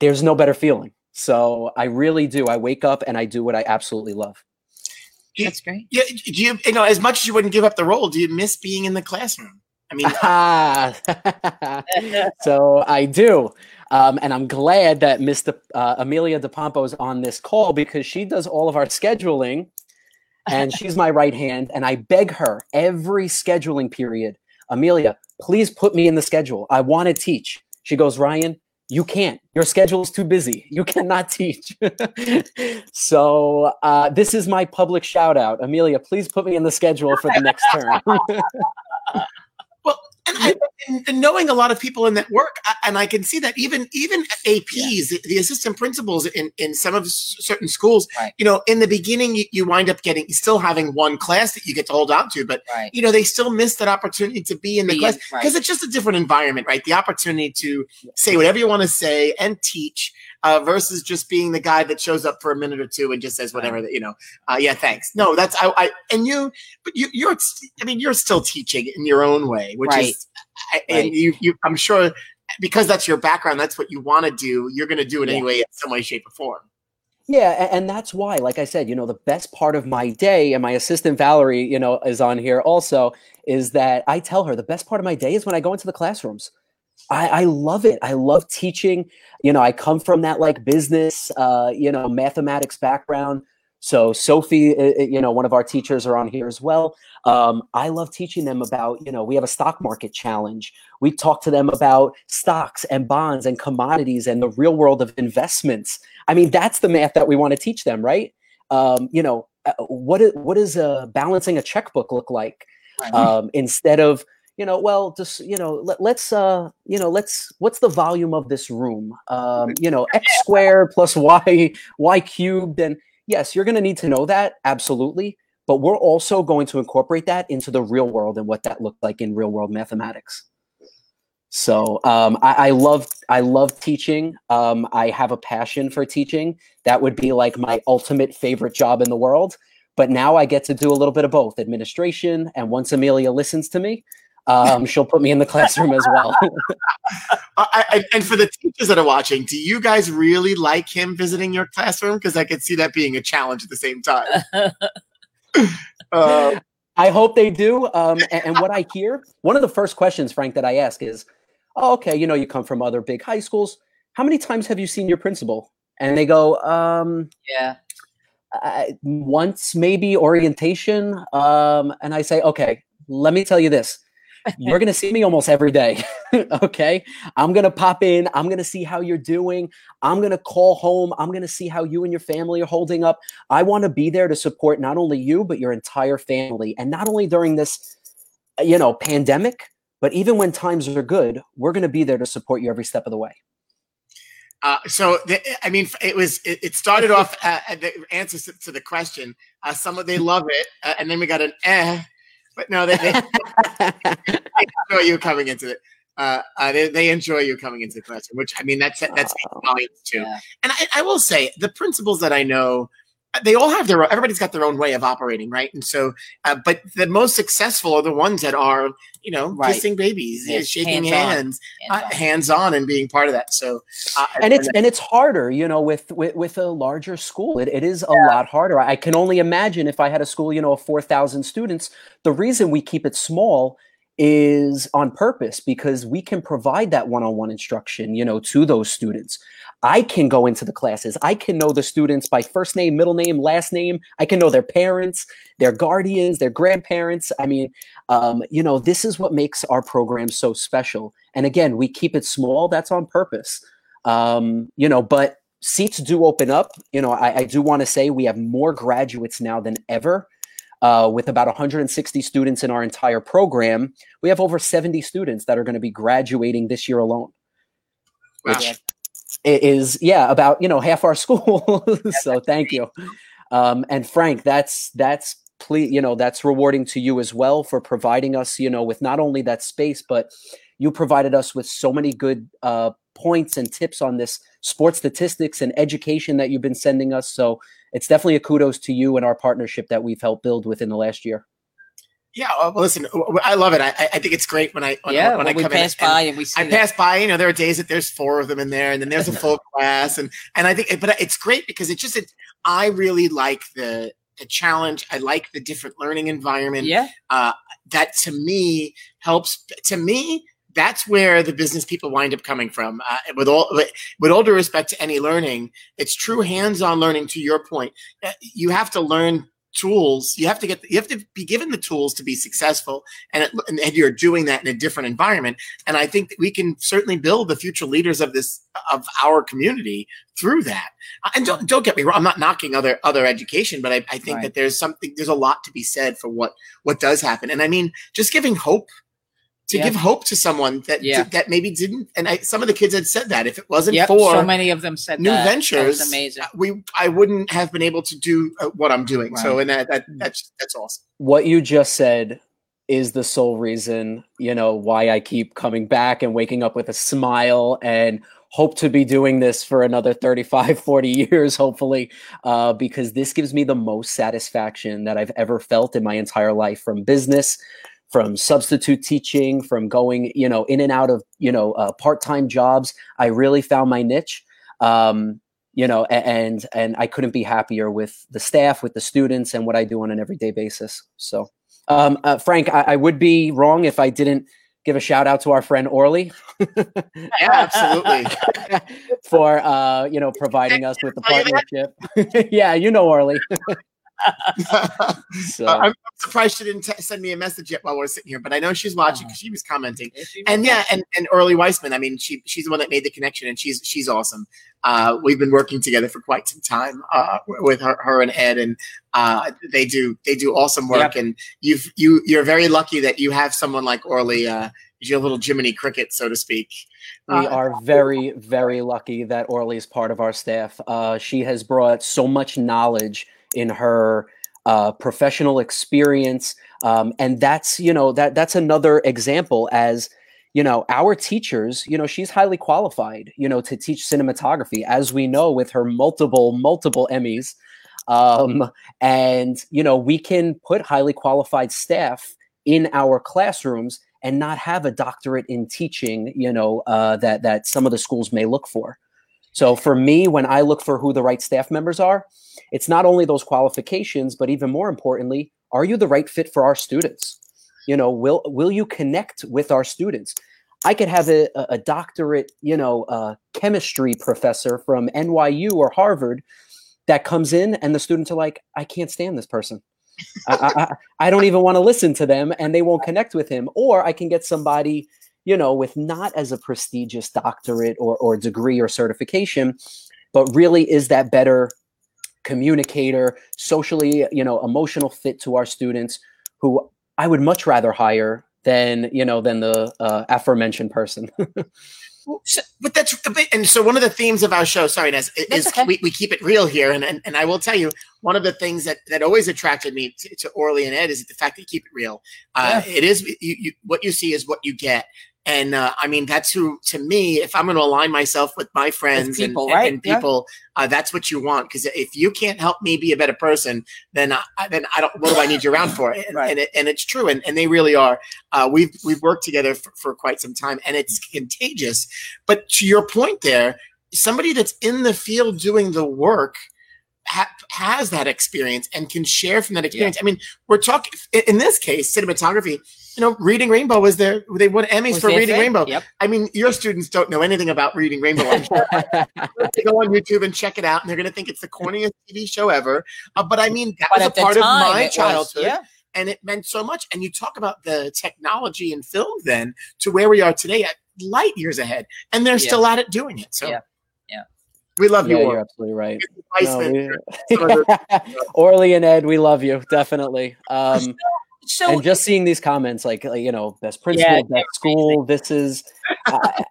there's no better feeling. So I really do. I wake up and I do what I absolutely love. You- That's great. Yeah, do you you know as much as you wouldn't give up the role? Do you miss being in the classroom? I mean, Ah, so I do. Um, and I'm glad that Miss De, uh, Amelia DePompo is on this call because she does all of our scheduling and she's my right hand. And I beg her every scheduling period, Amelia, please put me in the schedule. I want to teach. She goes, Ryan, you can't. Your schedule is too busy. You cannot teach. so uh, this is my public shout out. Amelia, please put me in the schedule for the next term. and, I, and- and knowing a lot of people in that work, and I can see that even even APs, the, the assistant principals in in some of certain schools, Right. you know, in the beginning you, you wind up getting still having one class that you get to hold on to, but Right. you know they still miss that opportunity to be in the Be class in- right. because it's just a different environment, right? The opportunity to say whatever you want to say and teach. Uh, versus just being the guy that shows up for a minute or two and just says whatever that you know. Uh, yeah, thanks. No, that's I, I and you, but you, you're. I mean, you're still teaching in your own way, which Right. is, I- and you, you. I'm sure because that's your background, that's what you want to do. You're going to do it Yeah. anyway, in some way, shape, or form. Yeah, and that's why, like I said, you know, the best part of my day, and my assistant Valerie, you know, is on here also, is that I tell her the best part of my day is when I go into the classrooms. I, I love it. I love teaching. You know, I come from that like business, uh, you know, mathematics background. So Sophie, uh, uh, you know, one of our teachers are on here as well. Um, I love teaching them about, you know, we have a stock market challenge. We talk to them about stocks and bonds and commodities and the real world of investments. I mean, that's the math that we want to teach them, right? Um, you know, uh, what is, what is uh, balancing a checkbook look like? Um, instead of you know, well, just you know, let, let's uh, you know, let's what's the volume of this room? Um, you know, x squared plus y y cubed, and yes, you're going to need to know that absolutely. But we're also going to incorporate that into the real world and what that looked like in real world mathematics. So um, I, I love I love teaching. Um, I have a passion for teaching. That would be like my ultimate favorite job in the world. But now I get to do a little bit of both administration. And once Amelia listens to me, um, she'll put me in the classroom as well. I, I, and for the teachers that are watching, do you guys really like him visiting your classroom? Because I could see that being a challenge at the same time. Uh, I hope they do. Um, and, and what I hear, one of the first questions, Frank, that I ask is, oh, okay, you know, you come from other big high schools. How many times have you seen your principal? And they go, um, yeah. uh, once maybe orientation. Um, and I say, okay, let me tell you this. You're going to see me almost every day. okay. I'm going to pop in. I'm going to see how you're doing. I'm going to call home. I'm going to see how you and your family are holding up. I want to be there to support not only you, but your entire family. And not only during this, you know, pandemic, but even when times are good, we're going to be there to support you every step of the way. Uh, so, the, I mean, it was. It, it started off uh, the answer to, to the question. Uh, some of they love it, uh, and then we got an eh. But no, they, they, they enjoy you coming into it. Uh, uh, they, they enjoy you coming into the classroom, which I mean, that's that's Oh, volumes too. Yeah. And I, I will say, the principals that I know, they all have their. own, Everybody's got their own way of operating, right? And so, uh, but the most successful are the ones that are, you know, Right. kissing babies, Yes, shaking hands-on. hands, uh, Hands-on. hands on, and being part of that. So, uh, and it's and it's harder you know with with, with a larger school it, it is a lot harder i can only imagine if i had a school you know of 4000 students the reason we keep it small is on purpose because we can provide that one-on-one instruction you know to those students i can go into the classes i can know the students by first name middle name last name i can know their parents their guardians their grandparents i mean um, you know this is what makes our program so special and again we keep it small that's on purpose um, you know, but seats do open up. You know, I, I do want to say we have more graduates now than ever. Uh, with about 160 students in our entire program, we have over 70 students that are going to be graduating this year alone. Wow. Which is yeah, about you know half our school. so thank you. Um, and Frank, that's that's ple- you know that's rewarding to you as well for providing us you know with not only that space but you provided us with so many good uh, points and tips on this sports statistics and education that you've been sending us. So it's definitely a kudos to you and our partnership that we've helped build within the last year. Yeah, well, listen, I love it. I, I think it's great when I when, yeah, when, I we come pass in by and and we see I that. pass by. You know, there are days that there's four of them in there, and then there's a full class, and and I think, but it's great because it just it, I really like the the challenge. I like the different learning environment. Yeah, That to me helps. To me, that's where the business people wind up coming from. Uh, with all with, with all due respect to any learning, it's true hands-on learning. To your point, Uh, you have to learn tools. You have to get you have to be given the tools to be successful, and, it, and you're doing that in a different environment. And I think that we can certainly build the future leaders of this of our community through that. Uh, And don't don't get me wrong. I'm not knocking other other education, but I, I think Right. that there's something there's a lot to be said for what what does happen. And I mean, just giving hope to Yeah. give hope to someone that Yeah. that maybe didn't. And I, some of the kids had said that if it wasn't yep. for so many of them said new that. That ventures, was amazing. we I wouldn't have been able to do uh, what I'm doing. So, and that, that that's that's awesome. what you just said is the sole reason you know why i keep coming back and waking up with a smile and hope to be doing this for another 35 40 years hopefully uh, because this gives me the most satisfaction that i've ever felt in my entire life from business from substitute teaching from going you know in and out of you know uh, part-time jobs. I really found my niche um, you know and and i couldn't be happier with the staff with the students and what i do on an everyday basis. So um, uh, frank I, I would be wrong if i didn't give a shout out to our friend orly. Yeah, absolutely. for uh, you know providing us with the Tell you that? partnership. Yeah you know orly so Uh, I'm surprised she didn't t- send me a message yet while we're sitting here, but I know she's watching because she was commenting. And yeah, and and Orly Weissman. I mean, she she's the one that made the connection, and she's she's awesome. Uh, we've been working together for quite some time uh, with her, her and Ed, and uh, they do they do awesome work. And you've you you're very lucky that you have someone like Orly. Uh, your little Jiminy Cricket, so to speak. We Uh, are very, very lucky that Orly is part of our staff. Uh, she has brought so much knowledge in her uh, professional experience, um, and that's you know that that's another example as you know our teachers. You know she's highly qualified. You know to teach cinematography, as we know with her multiple multiple Emmys, um, and you know we can put highly qualified staff in our classrooms and not have a doctorate in teaching, you know, uh, that that some of the schools may look for. So for me, when I look for who the right staff members are, it's not only those qualifications, but even more importantly, are you the right fit for our students? You know, will will you connect with our students? I could have a, a doctorate, you know, chemistry professor from NYU or Harvard that comes in, and the students are like, I can't stand this person. I, I- I don't even want to listen to them and they won't connect with him. Or I can get somebody, you know, with not as a prestigious doctorate or, or degree or certification, but really is that better communicator, socially, you know, emotional fit to our students who I would much rather hire than, you know, than the uh, aforementioned person. So, but that's and so one of the themes of our show, sorry, Naz, is okay. we, we keep it real here, and, and and I will tell you one of the things that that always attracted me to, to Orly and Ed is the fact that you keep it real. Uh, It is you, you, what you see is what you get, and uh, I mean that's who to me. If I'm going to align myself with my friends and- people, and, right? and Yeah. people, uh, that's what you want. Because if you can't help me be a better person, then I, then I don't. What do I need you around for? And, Right. and, it, and it's true, and, and they really are. Uh, we've we've worked together for, for quite some time, and it's contagious. But to your point, there, somebody that's in the field doing the work ha- has that experience and can share from that experience. I mean, we're talking in- in this case, cinematography. You know, Reading Rainbow was there. They won Emmys Was for Reading thing. Rainbow. Yep. I mean, your students don't know anything about Reading Rainbow. I'm sure they go on YouTube and check it out, and they're going to think it's the corniest TV show ever. Uh, but I mean, that But was a the part of my it was- childhood yeah. and it meant so much. And you talk about the technology in film then to where we are today at light years ahead, and they're Yeah. still at it doing it. So Yeah. Yeah. we love yeah, you. you're absolutely right. No, some of we- Orly and Ed, we love you definitely. Um, So and just seeing these comments, like, like, you know, best principal, Yeah, best school. This is, I,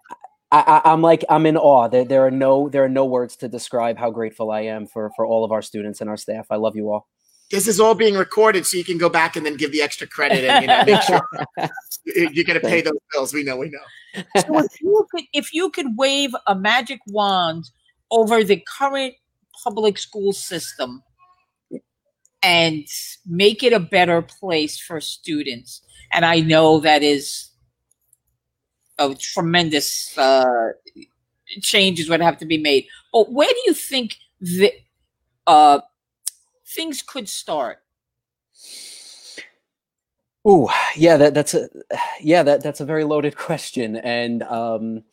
I, I- I'm like, I'm in awe. There, there are no, there are no words to describe how grateful I am for for all of our students and our staff. I love you all. this is all being recorded, so you can go back and then give the extra credit and you know make sure you- you're going to pay those bills. We know, we know. so if you could if you could wave a magic wand over the current public school system and make it a better place for students. And I know that is a tremendous uh, changes would have to be made. But where do you think that uh, things could start? Ooh, yeah, that that's a yeah that that's a very loaded question, and um,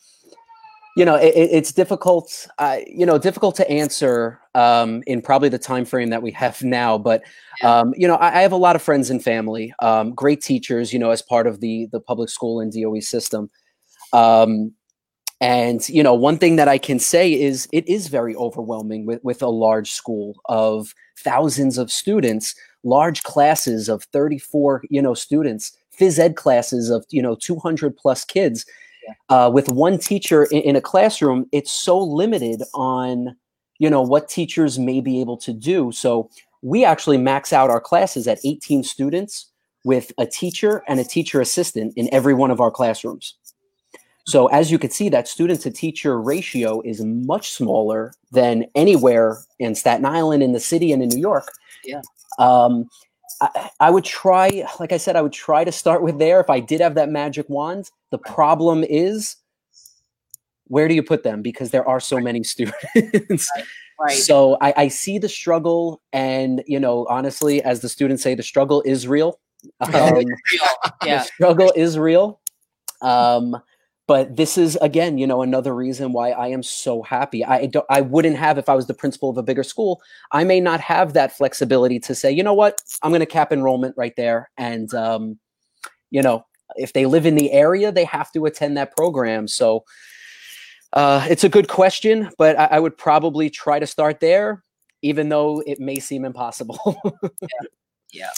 you know it, it's difficult, uh, you know, difficult to answer um, in probably the time frame that we have now. But um, you know, I, I have a lot of friends and family, um, great teachers, you know, as part of the the public school and DOE system. Um, and you know, one thing that I can say is it is very overwhelming with with a large school of thousands of students large classes of 34 you know students phys ed classes of you know 200 plus kids. Uh, with one teacher in, in, a classroom it's so limited on you know what teachers may be able to do so we actually max out our classes at 18 students with a teacher and a teacher assistant in every one of our classrooms so as you can see, that student to teacher ratio is much smaller than anywhere in Staten Island, in the city, and in New York. Yeah. Um, I, I, would try, like I said, I would try to start with there if I did have that magic wand. The problem is, where do you put them? Because there are so many students. Right. Right. So I, I, see the struggle, and you know, honestly, as the students say, the struggle is real. Um, yeah, the struggle is real. Um, but this is again you know another reason why i am so happy. I don't i wouldn't have if i was the principal of a bigger school i may not have that flexibility to say you know what? I'm going to cap enrollment right there. And um, you know if they live in the area they have to attend that program. So uh, it's a good question but I, I would probably try to start there even though it may seem impossible. Yeah. yeah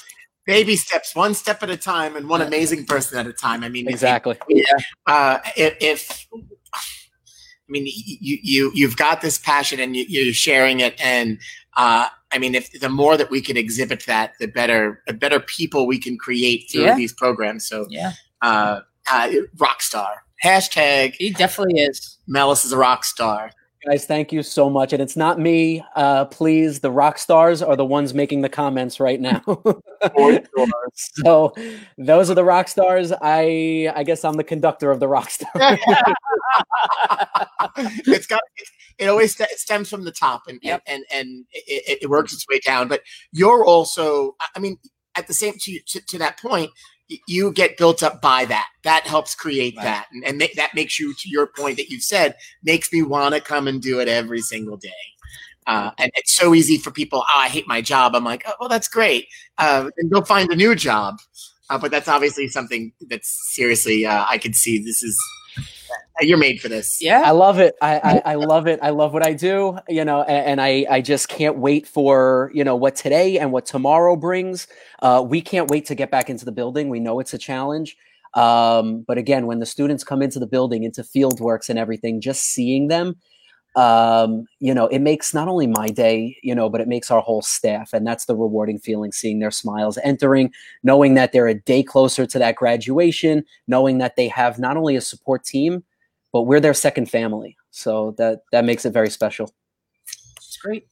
baby steps, one step at a time, and one amazing person at a time. I mean, exactly. If, uh, if, if, I mean, you you you've got this passion and you, are sharing it, and uh, I mean, if the more that we can exhibit that, the better, the better people we can create through yeah. these programs. So, yeah, uh, uh, rock star hashtag. He definitely is. Mellis is a rock star guys thank you so much. And it's not me. Uh please the rock stars are the ones making the comments right now. So those are the rock stars. I i guess i'm the conductor of the rock star. It's got it always stems from the top and yep. and and it, it, works its way down. But you're also i mean at the same to, to, to that point you get built up by that. That helps create right. that, and, and ma- that makes you, to your point that you said, makes me want to come and do it every single day. Uh, and it's so easy for people. Oh, I hate my job. I'm like, oh, well, that's great. Uh, and go find a new job. Uh, but that's obviously something that's seriously. Uh, I could see this is you're made for this. Yeah, I love it. I, I, I love it. I love what I do. You know, and, and, I I just can't wait for you know what today and what tomorrow brings. Uh, we can't wait to get back into the building. We know it's a challenge. Um, but again, when the students come into the building, into Fieldworks and everything, just seeing them, um, you know, it makes not only my day, you know, but it makes our whole staff. And that's the rewarding feeling, seeing their smiles entering, knowing that they're a day closer to that graduation, knowing that they have not only a support team, but we're their second family. So that that makes it very special. It's great.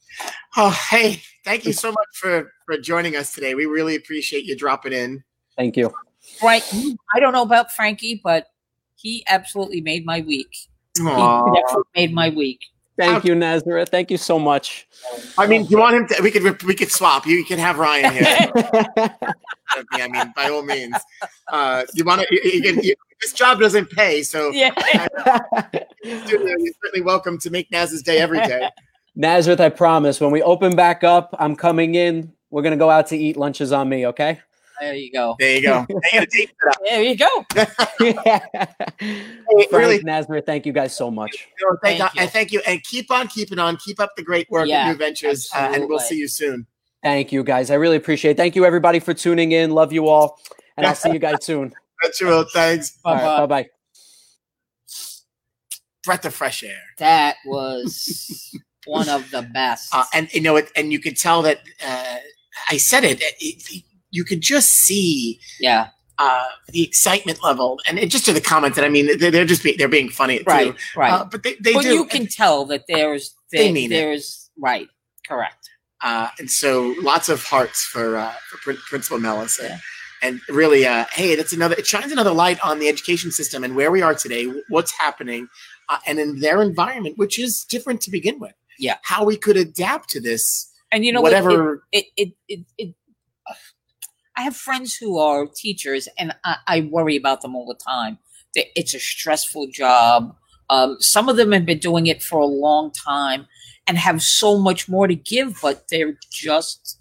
Oh, hey, thank you so much for for joining us today. We really appreciate you dropping in. Thank you. Right. I don't know about Frankie, but he absolutely made my week. Aww. He made my week. Thank you, Nazareth. Thank you so much. I mean, do you want him to? We could we could swap. You you can have Ryan here. I mean, by all means. Uh, you want to? You, you you, this job doesn't pay, so yeah. you're certainly welcome to make Naz's day every day. Nazareth, I promise. When we open back up, I'm coming in. We're gonna go out to eat lunches on me. Okay. There you go. There you go. there you go. hey, really, Nazareth, thank you guys so much. You know, thank, thank you. And thank you. And keep on keeping on. Keep up the great work yeah, New Ventures. Uh, and we'll see you soon. Thank you, guys. I really appreciate it. Thank you, everybody, for tuning in. Love you all. And I'll see you guys soon. Bet you will. Thanks. Bye bye. Bye Breath of fresh air. That was one of the best. Uh, and you know, it, and you could tell that uh, I said it, it, it you could just see yeah uh, the excitement level and it, just to the comments that I mean they're, they're just they're being funny right too. right uh, but they, they well, do you can tell that there's they, they mean there's it. right correct Uh, and so lots of hearts for, uh, for Prin- Principal Mellis. Yeah. And really, uh, hey, that's another, it shines another light on the education system and where we are today, what's happening, uh, and in their environment, which is different to begin with. Yeah. How we could adapt to this, And you know whatever. it it it, it I have friends who are teachers, and I, I worry about them all the time. It's a stressful job. Um, some of them have been doing it for a long time and have so much more to give, but they're just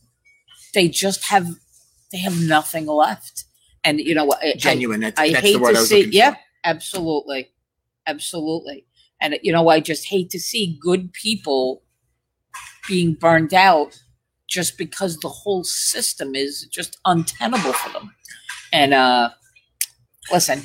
they just have they have nothing left. And you know what? I- genuine. That's, I that's hate the word to I was see. for. Yeah, absolutely, absolutely. And you know, I just hate to see good people being burned out just because the whole system is just untenable for them. And uh listen,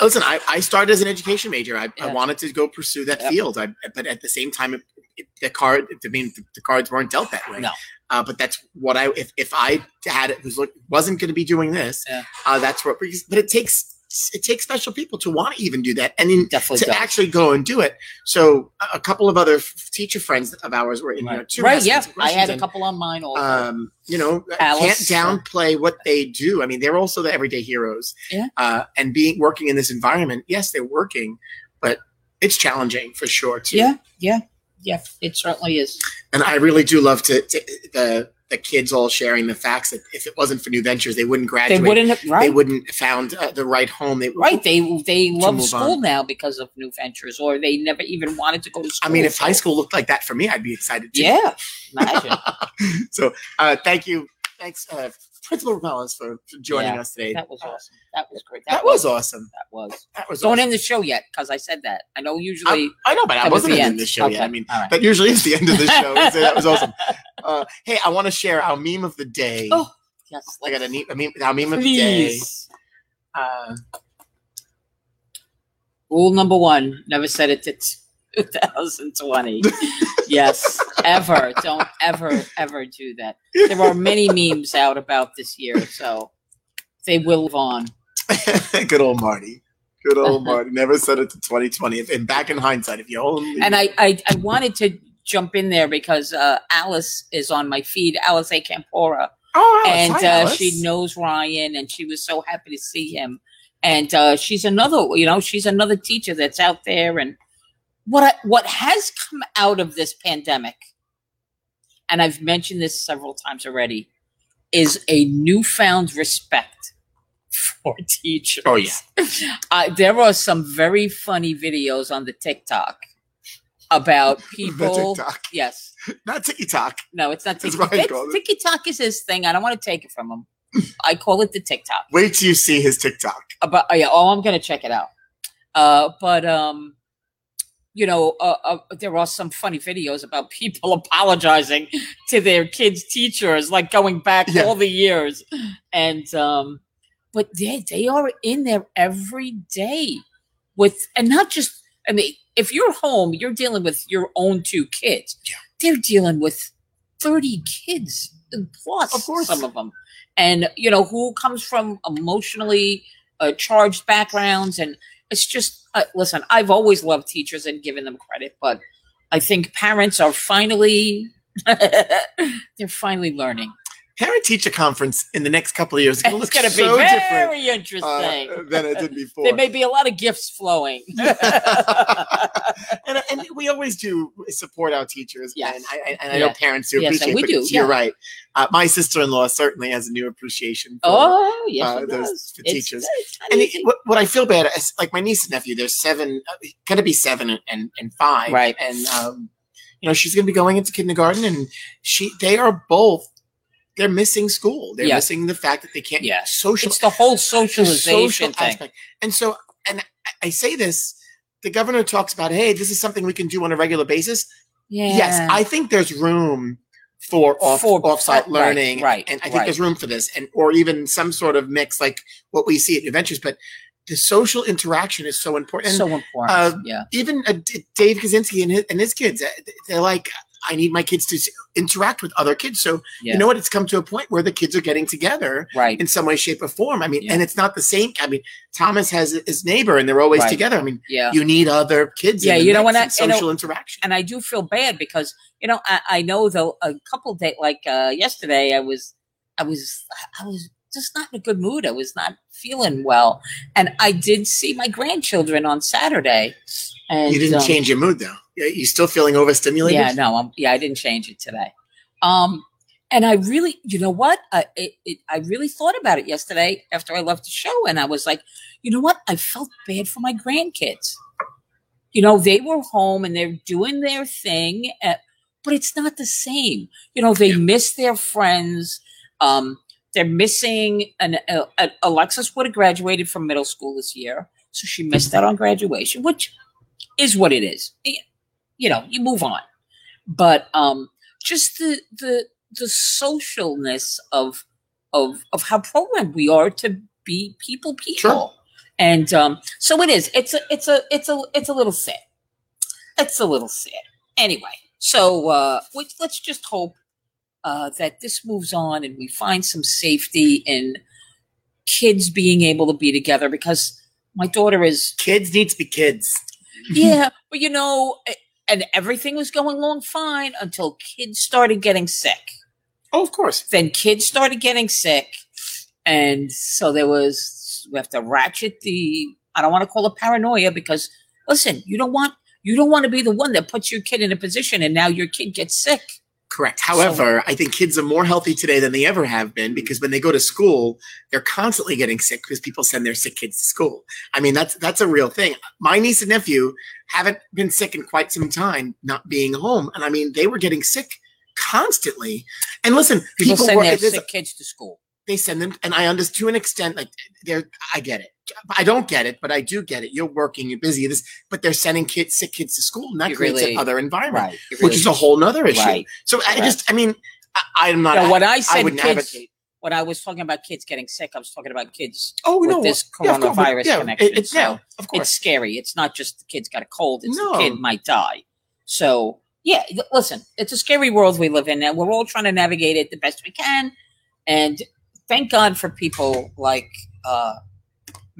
listen, I, I started as an education major. I, I wanted to go pursue that Yep. field. I, but at the same time, it, it, the card, I mean, the, the cards weren't dealt that way. No. Uh, but that's what I, if, if I had it, was, wasn't going to be doing this, Yeah. uh, that's what, but it takes, it takes special people to want to even do that. And in, definitely to don't. actually go and do it. So a, a couple of other f- teacher friends of ours were in, you know, right, two right asked yeah. I had a couple on mine also. um, you know, Alice, can't downplay what they do. I mean, they're also the everyday heroes. Yeah. Uh, and being working in this environment, yes, they're working, but it's challenging for sure too. yeah, yeah, yeah, it certainly is. And I really do love to, to the the kids all sharing the facts that if it wasn't for New Ventures, they wouldn't graduate. They wouldn't have, They wouldn't found uh, the right home. They Right, they they love school on. now because of new ventures, or they never even wanted to go to school. I mean, if high school looked like that for me, I'd be excited too. yeah, imagine so uh, thank you. Thanks, uh, Principal Mellis, for, for joining Yeah, us today. that was awesome. That was great. That was awesome. That was. That was Don't awesome. end the show yet because I said that. I know usually I know, but I that was wasn't the in end. the show yet. Okay, I mean, all right. that usually is the end of the show. so that was awesome. Uh, hey, I want to share our meme of the day. Oh, yes, I got a, ne- a meme, our meme of the day. please. Uh, Rule number one: never set it to 2020. yes, ever. Don't ever, ever do that. There are many memes out about this year, so they will live on. good old Marty. Good old Marty. Never said it to 2020. And back in hindsight, if you only. And I, I, I wanted to jump in there because uh, Alice is on my feed, Alice A. Campora, Oh, Alice. and Hi, uh, she knows Ryan, and she was so happy to see him. And uh, she's another, you know, she's another teacher that's out there. And what I, what has come out of this pandemic, and I've mentioned this several times already, is a newfound respect for teachers. Oh, yeah. Uh, there are some very funny videos on the TikTok about people. TikTok. Yes. Not TikTok. No, it's not TikTok. what I call it. TikTok is his thing. I don't want to take it from him. I call it the TikTok. Wait till you see his TikTok. About oh, yeah, oh, I'm gonna check it out. Uh, but um, you know, uh, uh, there are some funny videos about people apologizing to their kids' teachers, like going back Yeah. all the years, and um, but they they are in there every day with, and not just. I mean, if you're home, you're dealing with your own two kids. Yeah. They're dealing with thirty kids and plus, Of course. some of them, and you know who comes from emotionally uh, charged backgrounds, and it's just uh, listen. I've always loved teachers and given them credit, but I think parents are finally they're finally learning. Parent teacher conference in the next couple of years is going to It's look going to be so different very interesting. uh, than it did before. there may be a lot of gifts flowing. and, and we always do support our teachers. Yes. And I, and I know parents do Yes, appreciate we do, You're yeah. right. Uh, my sister in law certainly has a new appreciation for, oh yes, uh, those for It's- teachers. it's And it, what, what I feel bad is like my niece and nephew, they're seven, uh, going to be seven and, and, and five. Right. And, um, you know, she's going to be going into kindergarten and she, they are both, they're missing school. They're Yeah. missing the fact that they can't Yeah. social it's the whole socialization thing. aspect. And so, and I say this, the governor talks about, hey, this is something we can do on a regular basis. Yeah. Yes, I think there's room for off For- offsite right, learning, right, And I think right. there's room for this, and or even some sort of mix like what we see at New Ventures. But the social interaction is so important. So important. uh, yeah. even uh, Dave Kaczynski and his, and his kids, uh, they're like, I need my kids to interact with other kids. So Yeah. you know what? It's come to a point where the kids are getting together right. in some way, shape, or form. I mean, Yeah. and it's not the same. I mean, Thomas has his neighbor, and they're always Right. together. I mean, Yeah. you need other kids. Yeah, you know, when I- and you know- social interaction. and I do feel bad because you know I, I know though a couple days like uh, yesterday I was I was I was just not in a good mood. I was not feeling well, and I did see my grandchildren on Saturday. And you didn't um, change your mood though. Yeah, You still feeling overstimulated? Yeah, no, I'm, yeah, I didn't change it today. Um, and I really, you know what? I it, it, I really thought about it yesterday after I left the show, and I was like, you know what? I felt bad for my grandkids. You know, they were home and they're doing their thing, uh, but it's not the same. You know, they Yeah. miss their friends. Um, they're missing an uh, uh, Alexis would have graduated from middle school this year, so she missed out on graduation, which is what it is. You know, you move on, but um, just the the the socialness of of of how programmed we are to be people people. Sure. And um, so it is. It's a it's a it's a it's a little sad. It's a little sad. Anyway, so uh, we, let's just hope uh, that this moves on and we find some safety in kids being able to be together because my daughter is Kids need to be kids. yeah, but you know, and everything was going along fine until kids started getting sick. Oh, of course. Then kids started getting sick, and so there was we have to ratchet the. I don't want to call it paranoia because listen, you don't want you don't want to be the one that puts your kid in a position and now your kid gets sick. Correct. However, I think kids are more healthy today than they ever have been mm-hmm. because when they go to school, they're constantly getting sick because people send their sick kids to school. I mean, that's that's a real thing. My niece and nephew haven't been sick in quite some time, not being home, and I mean, they were getting sick constantly. And listen, People, people, send were, their sick kids to school. They send them, and I understand to an extent. Like they're, I get it. I don't get it, but I do get it. You're working, you're busy. This, but they're sending kids, sick kids to school, and that You creates really- another environment, Right. It which is a whole nother issue. right. So I Correct. just, I mean, I, I'm not. When I I said wouldn't kids, advocate. when I was talking about kids getting sick, I was talking about kids Oh with no, this yeah, of course, coronavirus yeah, connection. It, it's so yeah, of course. it's scary. It's not just the kid's got a cold; it's No. the kid might die. So yeah, listen, it's a scary world we live in, and we're all trying to navigate it the best we can. And thank God for people like uh,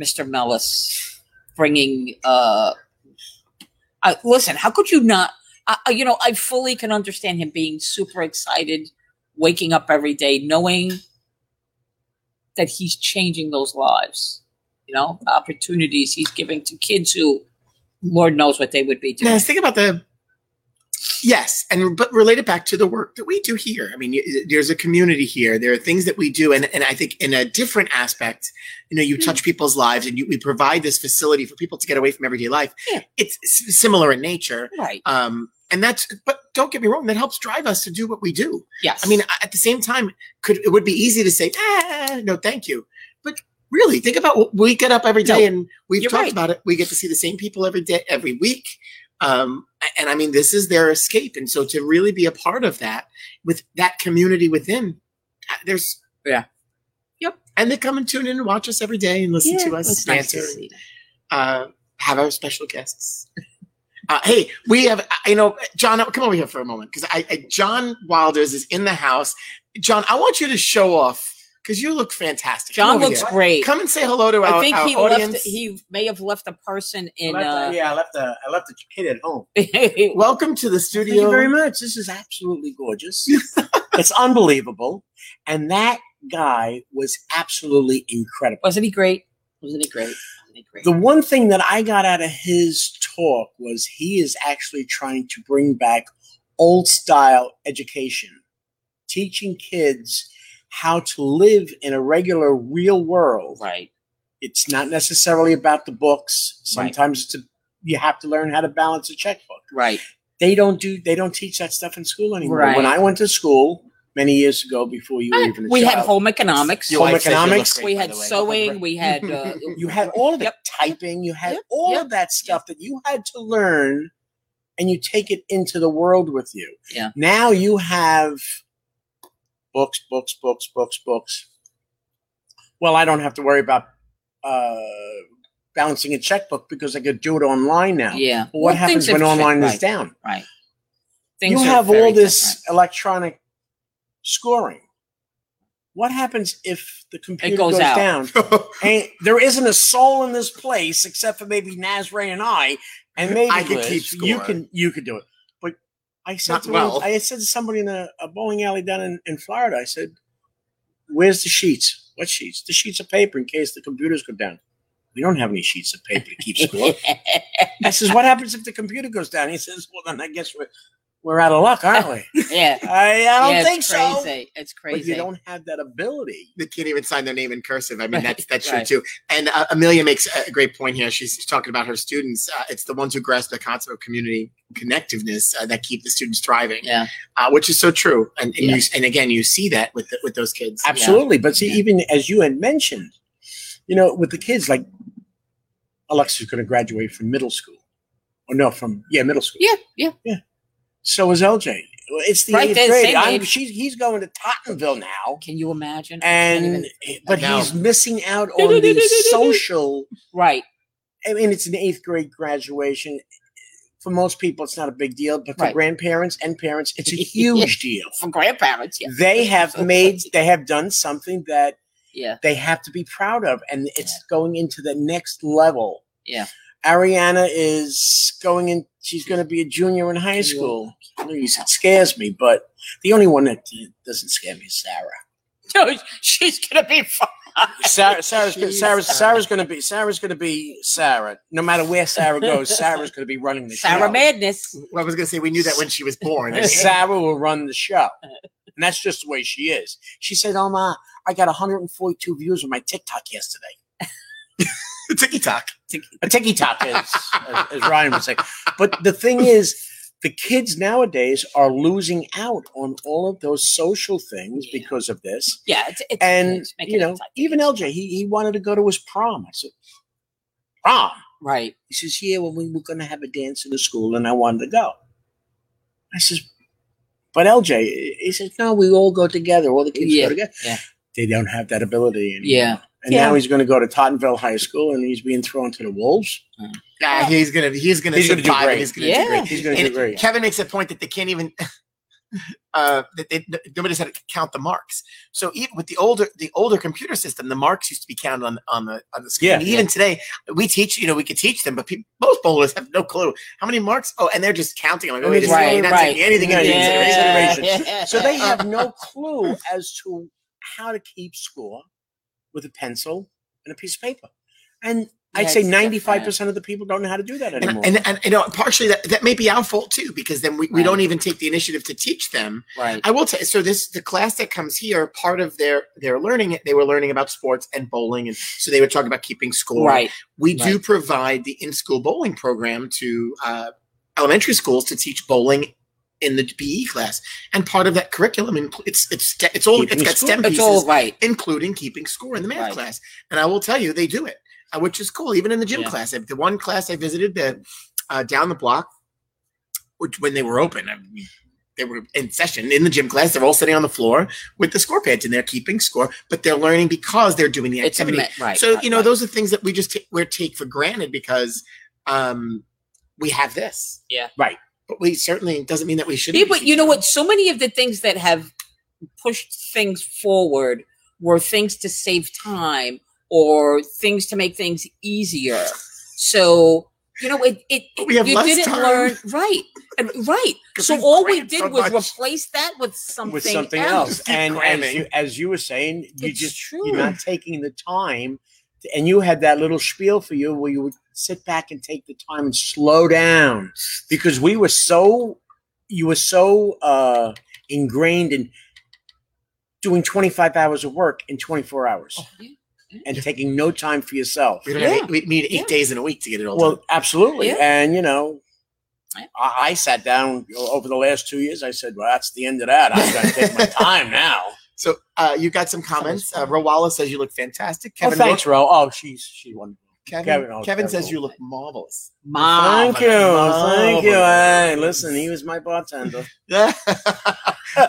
Mr. Mellis bringing. Uh, uh, listen, how could you not? You know, I fully can understand him being super excited, waking up every day, knowing that he's changing those lives. You know, opportunities he's giving to kids who, Lord knows what they would be doing. Now, think about the. Yes, and but relate it back to the work that we do here. I mean, there's a community here. There are things that we do, and, and I think in a different aspect, you know, you Hmm. touch people's lives, and you, we provide this facility for people to get away from everyday life. Yeah. It's similar in nature, Right. um, and that's. But don't get me wrong, that helps drive us to do what we do. Yes. I mean, at the same time, could it would be easy to say, ah, no, thank you. But really, think about we get up every day, and we've talked right. about it. We get to see the same people every day, every week. Um, and I mean, this is their escape, and so to really be a part of that with that community within, uh, there's Yeah. yep. And they come and tune in and watch us every day and listen to us it's nice to answer, see. uh, have our special guests. Uh, hey, we have, uh, you know, John, come over here for a moment because I, I, John Wilders is in the house. John, I want you to show off because you look fantastic. John looks here. great. Come and say hello to our, I think our he audience. left. He may have left a person in. I left Uh, yeah, I left the I left the kid at home. Welcome to the studio. Thank you very much. This is absolutely gorgeous. it's unbelievable, and that guy was absolutely incredible. wasn't he great? Wasn't he great? Wasn't he great? The one thing that I got out of his talk was he is actually trying to bring back old style education, teaching kids how to live in a regular real world. right. It's not necessarily about the books. Right. Sometimes it's a, you have to learn how to balance a checkbook. Right. They don't do they don't teach that stuff in school anymore. Right. When I went to school many years ago before you were even a we had home economics. Your Home wife says you look economics, great, we by had the way. sewing. We had. Uh, you had all of the Yep. typing, you had Yep. all Yep. of that stuff that you had to learn and you take it into the world with you. Yeah. Now you have books, books, books, books, books. Well, I don't have to worry about uh, balancing a checkbook because I could do it online now. yeah. But what Well, happens when online right, is down? Right. things you have all this different. electronic scoring. What happens if the computer goes goes, out. down? And there isn't a soul in this place except for maybe Nazray and I, and maybe I could keep score. You can you could do it. I said to well. I said to somebody in a, a bowling alley down in, in Florida, I said, Where's the sheets? What sheets? The sheets of paper in case the computers go down. We don't have any sheets of paper to keep score. I says, What happens if the computer goes down? He says, Well then I guess we're we're out of luck, aren't we? yeah. I, I don't yeah, think it's so. crazy. It's But crazy. you don't have that ability. they can't even sign their name in cursive. I mean, that's that's Right. true too. And uh, Amelia makes a great point here. She's talking about her students. Uh, it's the ones who grasp the concept of community connectiveness uh, that keep the students thriving, yeah. uh, which is so true. And and, Yeah. you, and again, you see that with the, with those kids. Absolutely. But see, Yeah. even as you had mentioned, you know, with the kids, like Alexa's going to graduate from middle school. Or no, from, yeah, middle school. Yeah, yeah. Yeah. So is LJ. It's the Right, eighth grade. same I'm, age. she's, he's going to Tottenville now. Can you imagine? And, eh, even- but No. he's missing out on the social. right. I mean, it's an eighth grade graduation. For most people, it's not a big deal, but for Right. grandparents and parents, it's a huge deal. For grandparents, yeah. They have made, they have done something that Yeah. they have to be proud of, and it's going into the next level. Yeah. Ariana is going in. She's going to be a junior in high school. Please, it scares me, but the only one that uh, doesn't scare me is Sarah. No, she's gonna be fine. Sarah, Sarah's, gonna- Sarah's, Sarah. Sarah's going to be Sarah's going to be Sarah. No matter where Sarah goes, Sarah's going to be running the Sarah show. Sarah Madness. Well, I was going to say we knew that when she was born. Sarah will run the show, and that's just the way she is. She said, "Oh ma, I got 142 views on my TikTok yesterday." Tiki talk. A tiki talk, as, as, as Ryan would say. But the thing is, the kids nowadays are losing out on all of those social things Yeah. because of this. Yeah, it's, it's And it's you know, even LJ, he, he wanted to go to his prom. I said, "Prom?" right. He says, "Yeah, well, we were going to have a dance in the school, and I wanted to go." I says, "But LJ," he says, "No, we all go together. All the kids Yeah, go together." yeah. They don't have that ability anymore. Yeah. And Yeah. now he's going to go to Tottenville High School, and he's being thrown to the wolves. Yeah, he's gonna he's gonna He's gonna do great. He's gonna Yeah. do great. He's going to And do great. Kevin makes a point that they can't even uh that they, nobody's had to count the marks. So even with the older the older computer system, the marks used to be counted on on the on the screen. Yeah. even today, we teach you know we could teach them, but people, most bowlers have no clue how many marks. Oh, and they're just counting. Like, oh, wait, a Right, second, not right. taking anything into consideration. Yeah. So they have no clue as to how to keep score with a pencil and a piece of paper. And I'd Yeah, say ninety-five percent of the people don't know how to do that anymore. And, and and you know partially that, that may be our fault too because then we, we Right. don't even take the initiative to teach them right. I will tell you. So this the class that comes here. Part of their their learning, they were learning about sports and bowling, and so they were talking about keeping score. Right. We do provide the in school bowling program to uh, elementary schools to teach bowling in the PE class, and part of that curriculum, it's it's it's all Keeping it's got score. STEM pieces, all right. including keeping score in the math Right. class. And I will tell you, they do it, uh, which is cool. Even in the gym Yeah. class, the one class I visited the, uh, down the block, which when they were open, I mean, they were in session in the gym class. They're all sitting on the floor with the score pads and they're keeping score, but they're learning because they're doing the activity. me- right. so right, you know, right. those are things that we just ta- we take for granted because um, we have this. Yeah. Right. But we certainly doesn't mean that we shouldn't. Yeah, but you know what? So many of the things that have pushed things forward were things to save time or things to make things easier. So you know, it it But we have you less didn't time. learn right, and right. 'Cause So we've all we did so was much. replace that with something with something else. else. And as you, as you were saying, you It's just true. you're not taking the time, to- and you had that little spiel for you where you would sit back and take the time and slow down because we were so you were so uh, ingrained in doing 25 hours of work in 24 hours Oh, yeah. and taking no time for yourself. we, don't Yeah. eight, we need eight Yeah. days in a week to get it all Well, done. absolutely. Yeah. And you know, I, I sat down over the last two years. I said, "Well, that's the end of that. I'm going to take my time now." So uh, you got some comments. Uh, Rawala says you look fantastic. oh, Kevin, thanks, Ro. Oh, she's she's wonderful. Kevin, Kevin, Kevin, oh, Kevin. says you look marvelous. Mom. Thank you, thank you. Hey, listen, he was my bartender.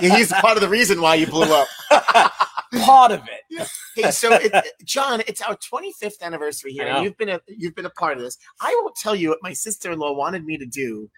Yeah, he's part of the reason why you blew up. Part of it. Hey, so it, John, it's our 25th anniversary here, and you've been a you've been a part of this. I won't tell you what my sister-in-law wanted me to do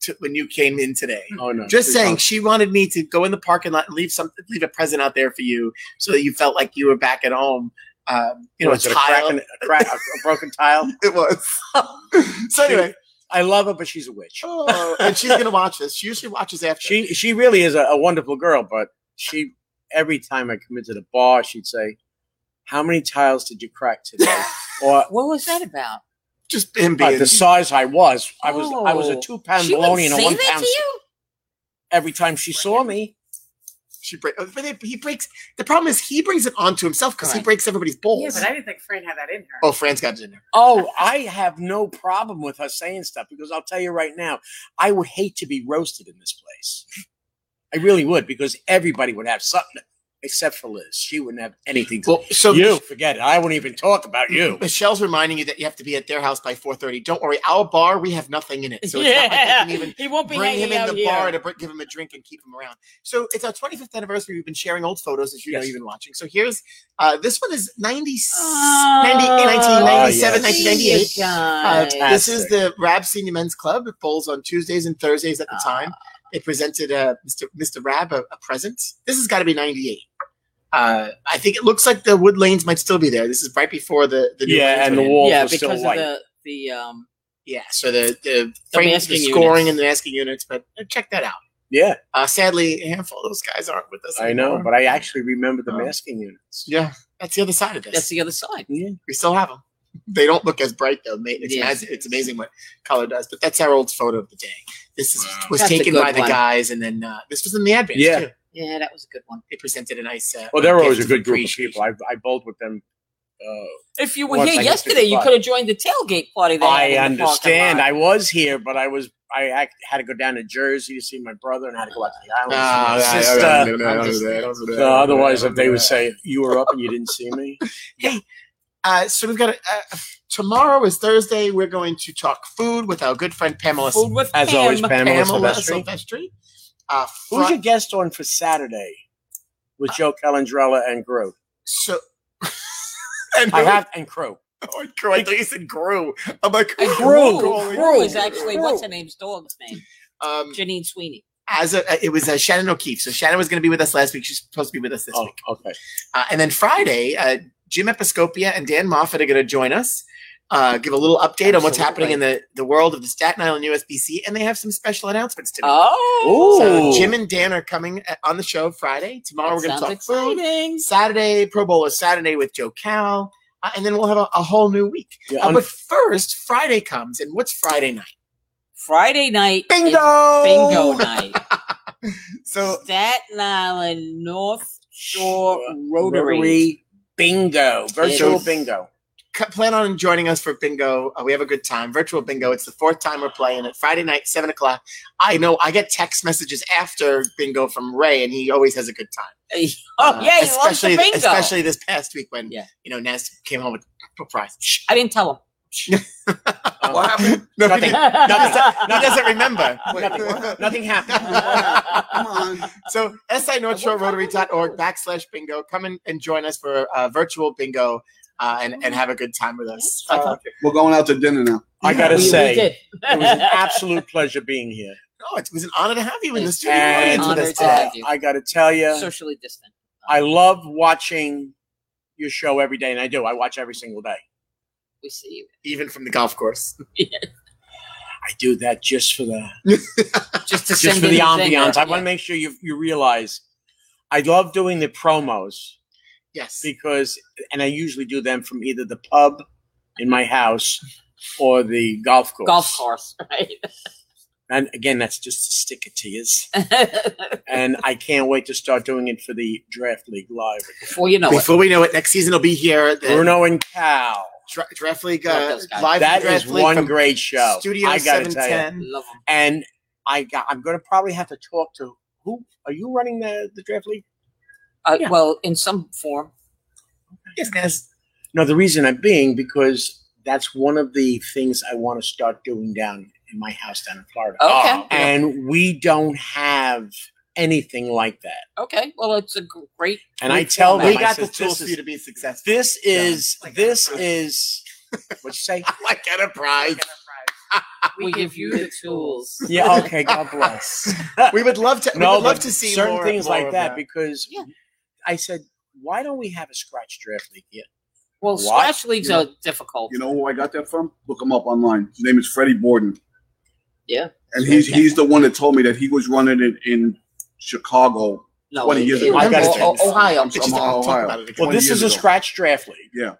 to, when you came in today. Oh no! Just please saying, don't. she wanted me to go in the parking lot and leave something, leave a present out there for you, so that you felt like you were back at home. Um, you know, Was a it a crack a, crack, a, a broken tile. It was. so anyway, I love her, but she's a witch. oh, and she's gonna watch this. She usually watches after. She she really is a, a wonderful girl, but she every time I come into the bar, she'd say, "How many tiles did you crack today?" or What was that about? just him uh, the size I was. I was I was a Oh. two pound She bologna and a say one that pound. to you? Every time she saw me, she break, uh, but they- he breaks. The problem is he brings it onto himself because he breaks everybody's balls. Yeah, but I didn't think Fran had that in her. oh, Fran's got it in there. oh, I have no problem with her saying stuff because I'll tell you right now, I would hate to be roasted in this place. I really would because everybody would have something except for Liz. She wouldn't have anything. To Well, so you forget it. I wouldn't even talk about you. Michelle's reminding you that you have to be at their house by four thirty. Don't worry, our bar we have nothing in it, so it's not like can even he won't be bring him in the here. bar to br- give him a drink and keep him around. So it's our 25th anniversary. We've been sharing old photos, as you know, Yes. you've been watching. So here's uh, this one is 90, Oh, 90 1997, yes. 1998. Uh, this is the Rab Senior Men's Club. It bowls on Tuesdays and Thursdays at the time. It presented uh, Mr. Mr. Rab a, a present. This has got to be 98. Uh, I think it looks like the wood lanes might still be there. This is right before the, the new Yeah, and the walls yeah, were still because of white. the the um Yeah, so the the, frame, the masking scoring units. and the masking units, but uh, check that out. yeah, Uh, sadly, a handful of those guys aren't with us. I know, but I actually remember the Oh. masking units. yeah, that's the other side of this. that's the other side. Yeah, we still have them. They don't look as bright though. mate. It's, Yeah. amazing, it's amazing what color does. But that's our old photo of the day. This is, Wow. was That's taken good by the guys, and then uh, this was in the advance Yeah. too. Yeah, that was a good one. They presented a nice. Uh, Well, they're always a good group of people. I, I bowled with them. Uh, If you were here yesterday, you could have joined the tailgate party. They I in the parking understand. I was here, but I was I had to go down to Jersey to see my brother, and I had to go out to the island Ah, to see my sister. So otherwise, if they would say you were up and you didn't see me, Uh, so we've got a, uh, tomorrow is Thursday. We're going to talk food with our good friend Pamela. Food with as Pam. always, Pamela, Pamela Silvestri. Silvestri. Uh, Who's your guest on for Saturday with Joe Calandrella and Groot? so. and I who- have and Crow. Oh, Gru. I thought you said Gru. I'm like, And who- Gru. who- Gru is actually Gru. what's her name's dog's name? Um, Janine Sweeney. as a, it was uh, Shannon O'Keefe. So Shannon was going to be with us last week. She's supposed to be with us this Oh, week. okay. Uh, and then Friday, uh, Jim Episcopia and Dan Moffat are going to join us, uh, give a little update on what's happening in the, the world of the Staten Island USBC, and they have some special announcements to make. Oh, So Jim and Dan are coming uh, on the show Friday. Tomorrow we're going to talk food. exciting. Saturday, Pro Bowler Saturday with Joe Cal. Uh, and then we'll have a, a whole new week. Yeah, Uh, but first, Friday comes, and what's Friday night? Friday night. is Bingo! Bingo night. So Staten Island North Shore Rotary. Rotary bingo, virtual bingo. C- plan on joining us for bingo. Uh, we have a good time. Virtual bingo. It's the fourth time we're playing it. Friday night, seven o'clock. I know I get text messages after bingo from Ray, and he always has a good time. Oh Uh, yeah, he loves the especially bingo. especially this past week when Yeah. you know Naz came home with a prize. I didn't tell him. Um, What happened? No, Nothing. he, doesn't, he doesn't remember. Nothing, nothing happened. Come on. So SI North Shore Rotary.org backslash bingo. Come in and join us for uh, virtual bingo uh, and, and have a good time with us. Uh, We're going out to dinner now. I gotta We- we say, did. it was an absolute pleasure being here. no, it was an honor to have you in the It's studio And audience with honor us to today. have you. I gotta tell you, socially distant. I love watching your show every day, and I do. I watch every single day. We see you. Even from the golf course. I do that just for the Just to just send for the his ambiance. anger. I want to make sure you you realize I love doing the promos Yes. because, and I usually do them from either the pub in my house or the golf course. golf course, right? And again, that's just a stick it to you. And I can't wait to start doing it for the Draft League Live. Before you know it. Before we know it, next season will be here. The Bruno and Cal. Dra- Draft League uh, live. That Draft is League one great show. Studio I gotta tell you. 710. And I got, I'm going to probably have to talk to who are you running the the Draft League? Uh, Yeah. Well, in some form. Yes, Naz. No, the reason I'm being because that's one of the things I want to start doing down in my house down in Florida. Okay. Oh, And we don't have anything like that. Okay. Well, it's a g- great. And I tell format. them, We I got the said, tools for you to be successful. this is Like this is what you say? like enterprise. we give you the tools. Yeah. Okay. God bless. we would love to. we no, would love to see certain more- things more like of that, because Yeah. I said, why don't we have a scratch draft league here? Well, What? scratch leagues You know- are difficult. You know who I got that from? Look him up online. His name is Freddie Borden. Yeah. And he's he's the one that told me that he was running it in Chicago. no, 20 years it- ago. it- I got oh, oh, Ohio. It's I'll talk Ohio. about it. Well, this years is a ago. scratch draft league. Yeah.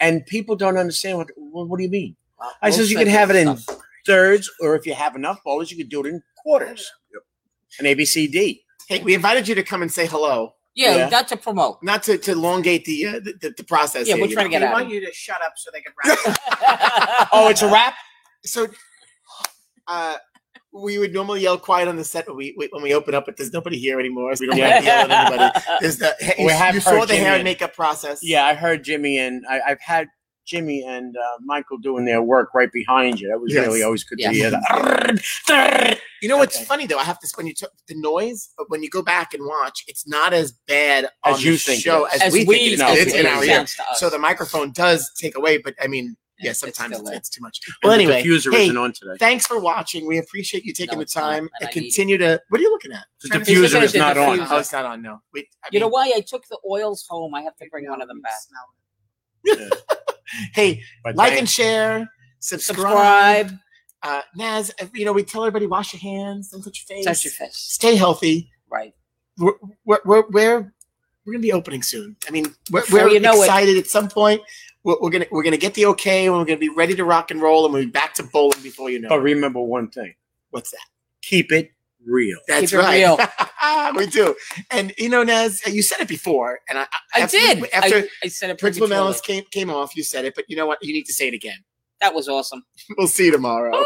And people don't understand what. What, what do you mean? Well, I says you can have it in stuff. thirds, or if you have enough bowlers, you could do it in quarters. Yep. An A, B, C, D. Hey, we invited you to come and say hello, Yeah, Yeah. not to promote. not to, to elongate the, uh, the, the the process. Yeah, here, we're you trying to get They out. want you to shut up so they can wrap. Oh, it's a wrap. So, uh, we would normally yell quiet on the set when we we- when we open up, but there's nobody here anymore. So we don't have to yell at anybody. There's the you, We have you saw heard the hair and makeup process. Yeah, I heard Jimmy and I, I've had Jimmy and uh, Michael doing their work right behind you. That was Yes. really always good Yes. to hear. That. You know what's Okay. funny though? I have to when you took the noise, but when you go back and watch, it's not as bad on As you the think show is. as, we, think it is. No, it's in our ear. sounds to us. So the microphone does take away, but I mean, yeah, Yeah, it's sometimes it's, it's too much. Well, And anyway, the diffuser hey, isn't on today. thanks for watching. We appreciate you taking No, the it's not, time and and I it. continue to. What are you looking at? The Trying diffuser is not the on. diffuser. Oh, it's not on. No. Wait. I you know why I took the oils home? I have to bring one of them back. Hey, But like thank- and share, subscribe. Subscribe. Uh, Naz, you know, we tell everybody wash your hands, don't touch your face, Touch your fist. stay healthy. Right. We're we're we're, we're, we're gonna be opening soon. I mean, we're, we're you know it. excited. At some point, we're, we're gonna we're gonna get the okay, and we're gonna be ready to rock and roll, and we'll be back to bowling before you know. But it. remember one thing: What's that? keep it real. That's Keep it right. real. we do. And you know, Naz, you said it before, and I, I after- did. after I, I said it Principal prematurely. Mellis came came off. You said it, but you know what? You need to say it again. That was awesome. We'll see you tomorrow.